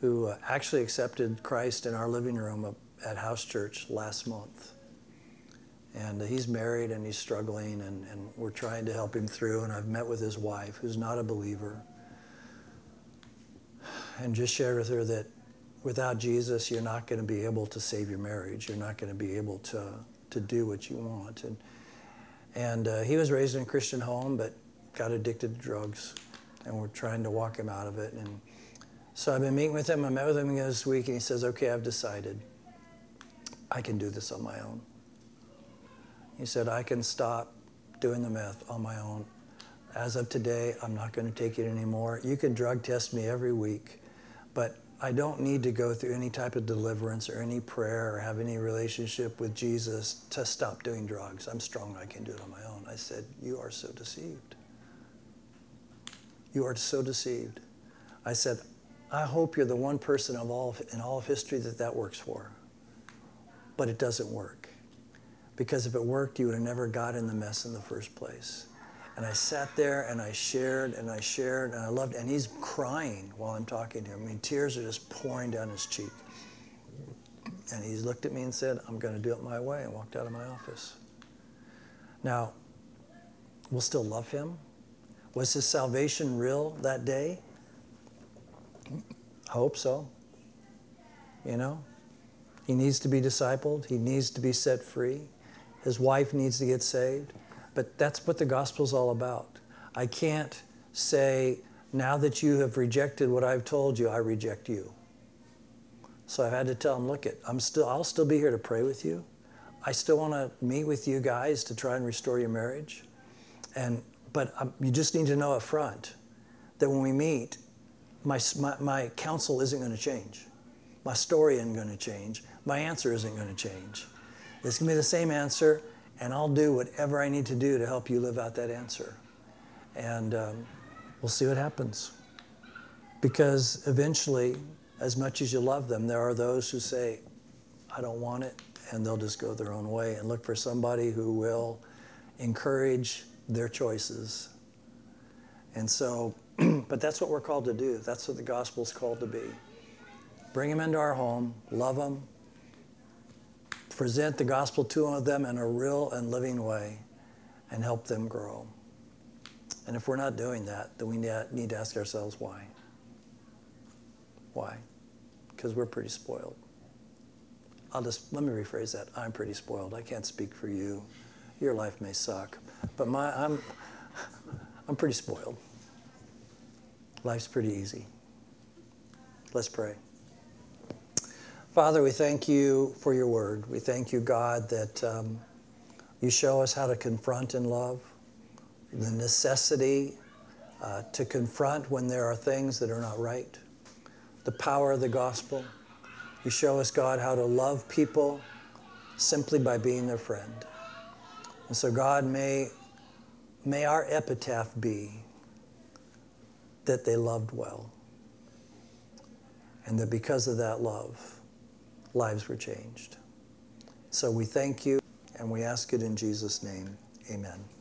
who uh, actually accepted Christ in our living room at House Church last month. And he's married and he's struggling, and, and we're trying to help him through. And I've met with his wife, who's not a believer, and just share with her that without Jesus, you're not going to be able to save your marriage. You're not going to be able to, to do what you want. And, and uh, he was raised in a Christian home, but got addicted to drugs. And we're trying to walk him out of it. And so I've been meeting with him. I met with him again this week, and he says, Okay, I've decided. I can do this on my own. He said, I can stop doing the meth on my own. As of today, I'm not going to take it anymore. You can drug test me every week, but I don't need to go through any type of deliverance or any prayer or have any relationship with Jesus to stop doing drugs. I'm strong, I can do it on my own. I said, You are so deceived. You are so deceived. I said, I hope you're the one person of all, in all of history that that works for but it doesn't work. Because if it worked, you would have never got in the mess in the first place. And I sat there and I shared and I shared and I loved, and he's crying while I'm talking to him. I mean, tears are just pouring down his cheek. And he looked at me and said, I'm going to do it my way, and walked out of my office. Now, we'll still love him. Was his salvation real that day? I hope so. You know? He needs to be discipled, he needs to be set free, his wife needs to get saved. But that's what the gospel's all about. I can't say, now that you have rejected what I've told you, I reject you. So I've had to tell him, look, it, I'm still, I'll still be here to pray with you. I still want to meet with you guys to try and restore your marriage. And, but um, you just need to know up front that when we meet, my, my, my counsel isn't going to change. My story isn't going to change. My answer isn't going to change. It's going to be the same answer, and I'll do whatever I need to do to help you live out that answer. And um, we'll see what happens. Because eventually, as much as you love them, there are those who say, I don't want it, and they'll just go their own way and look for somebody who will encourage their choices. And so, but that's what we're called to do. That's what the gospel's called to be. Bring them into our home, love them, present the gospel to them in a real and living way, and help them grow. And if we're not doing that, then we need to ask ourselves why. Why? Because we're pretty spoiled. I'll just let me rephrase that. I'm pretty spoiled. I can't speak for you. Your life may suck, but my I'm I'm pretty spoiled. Life's pretty easy. Let's pray. Father, we thank you for your word. We thank you, God, that um, you show us how to confront in love, the necessity uh, to confront when there are things that are not right, the power of the gospel. You show us, God, how to love people simply by being their friend. And so, God, may, may our epitaph be that they loved well. And that because of that love, lives were changed. So we thank you and we ask it in Jesus' name. Amen.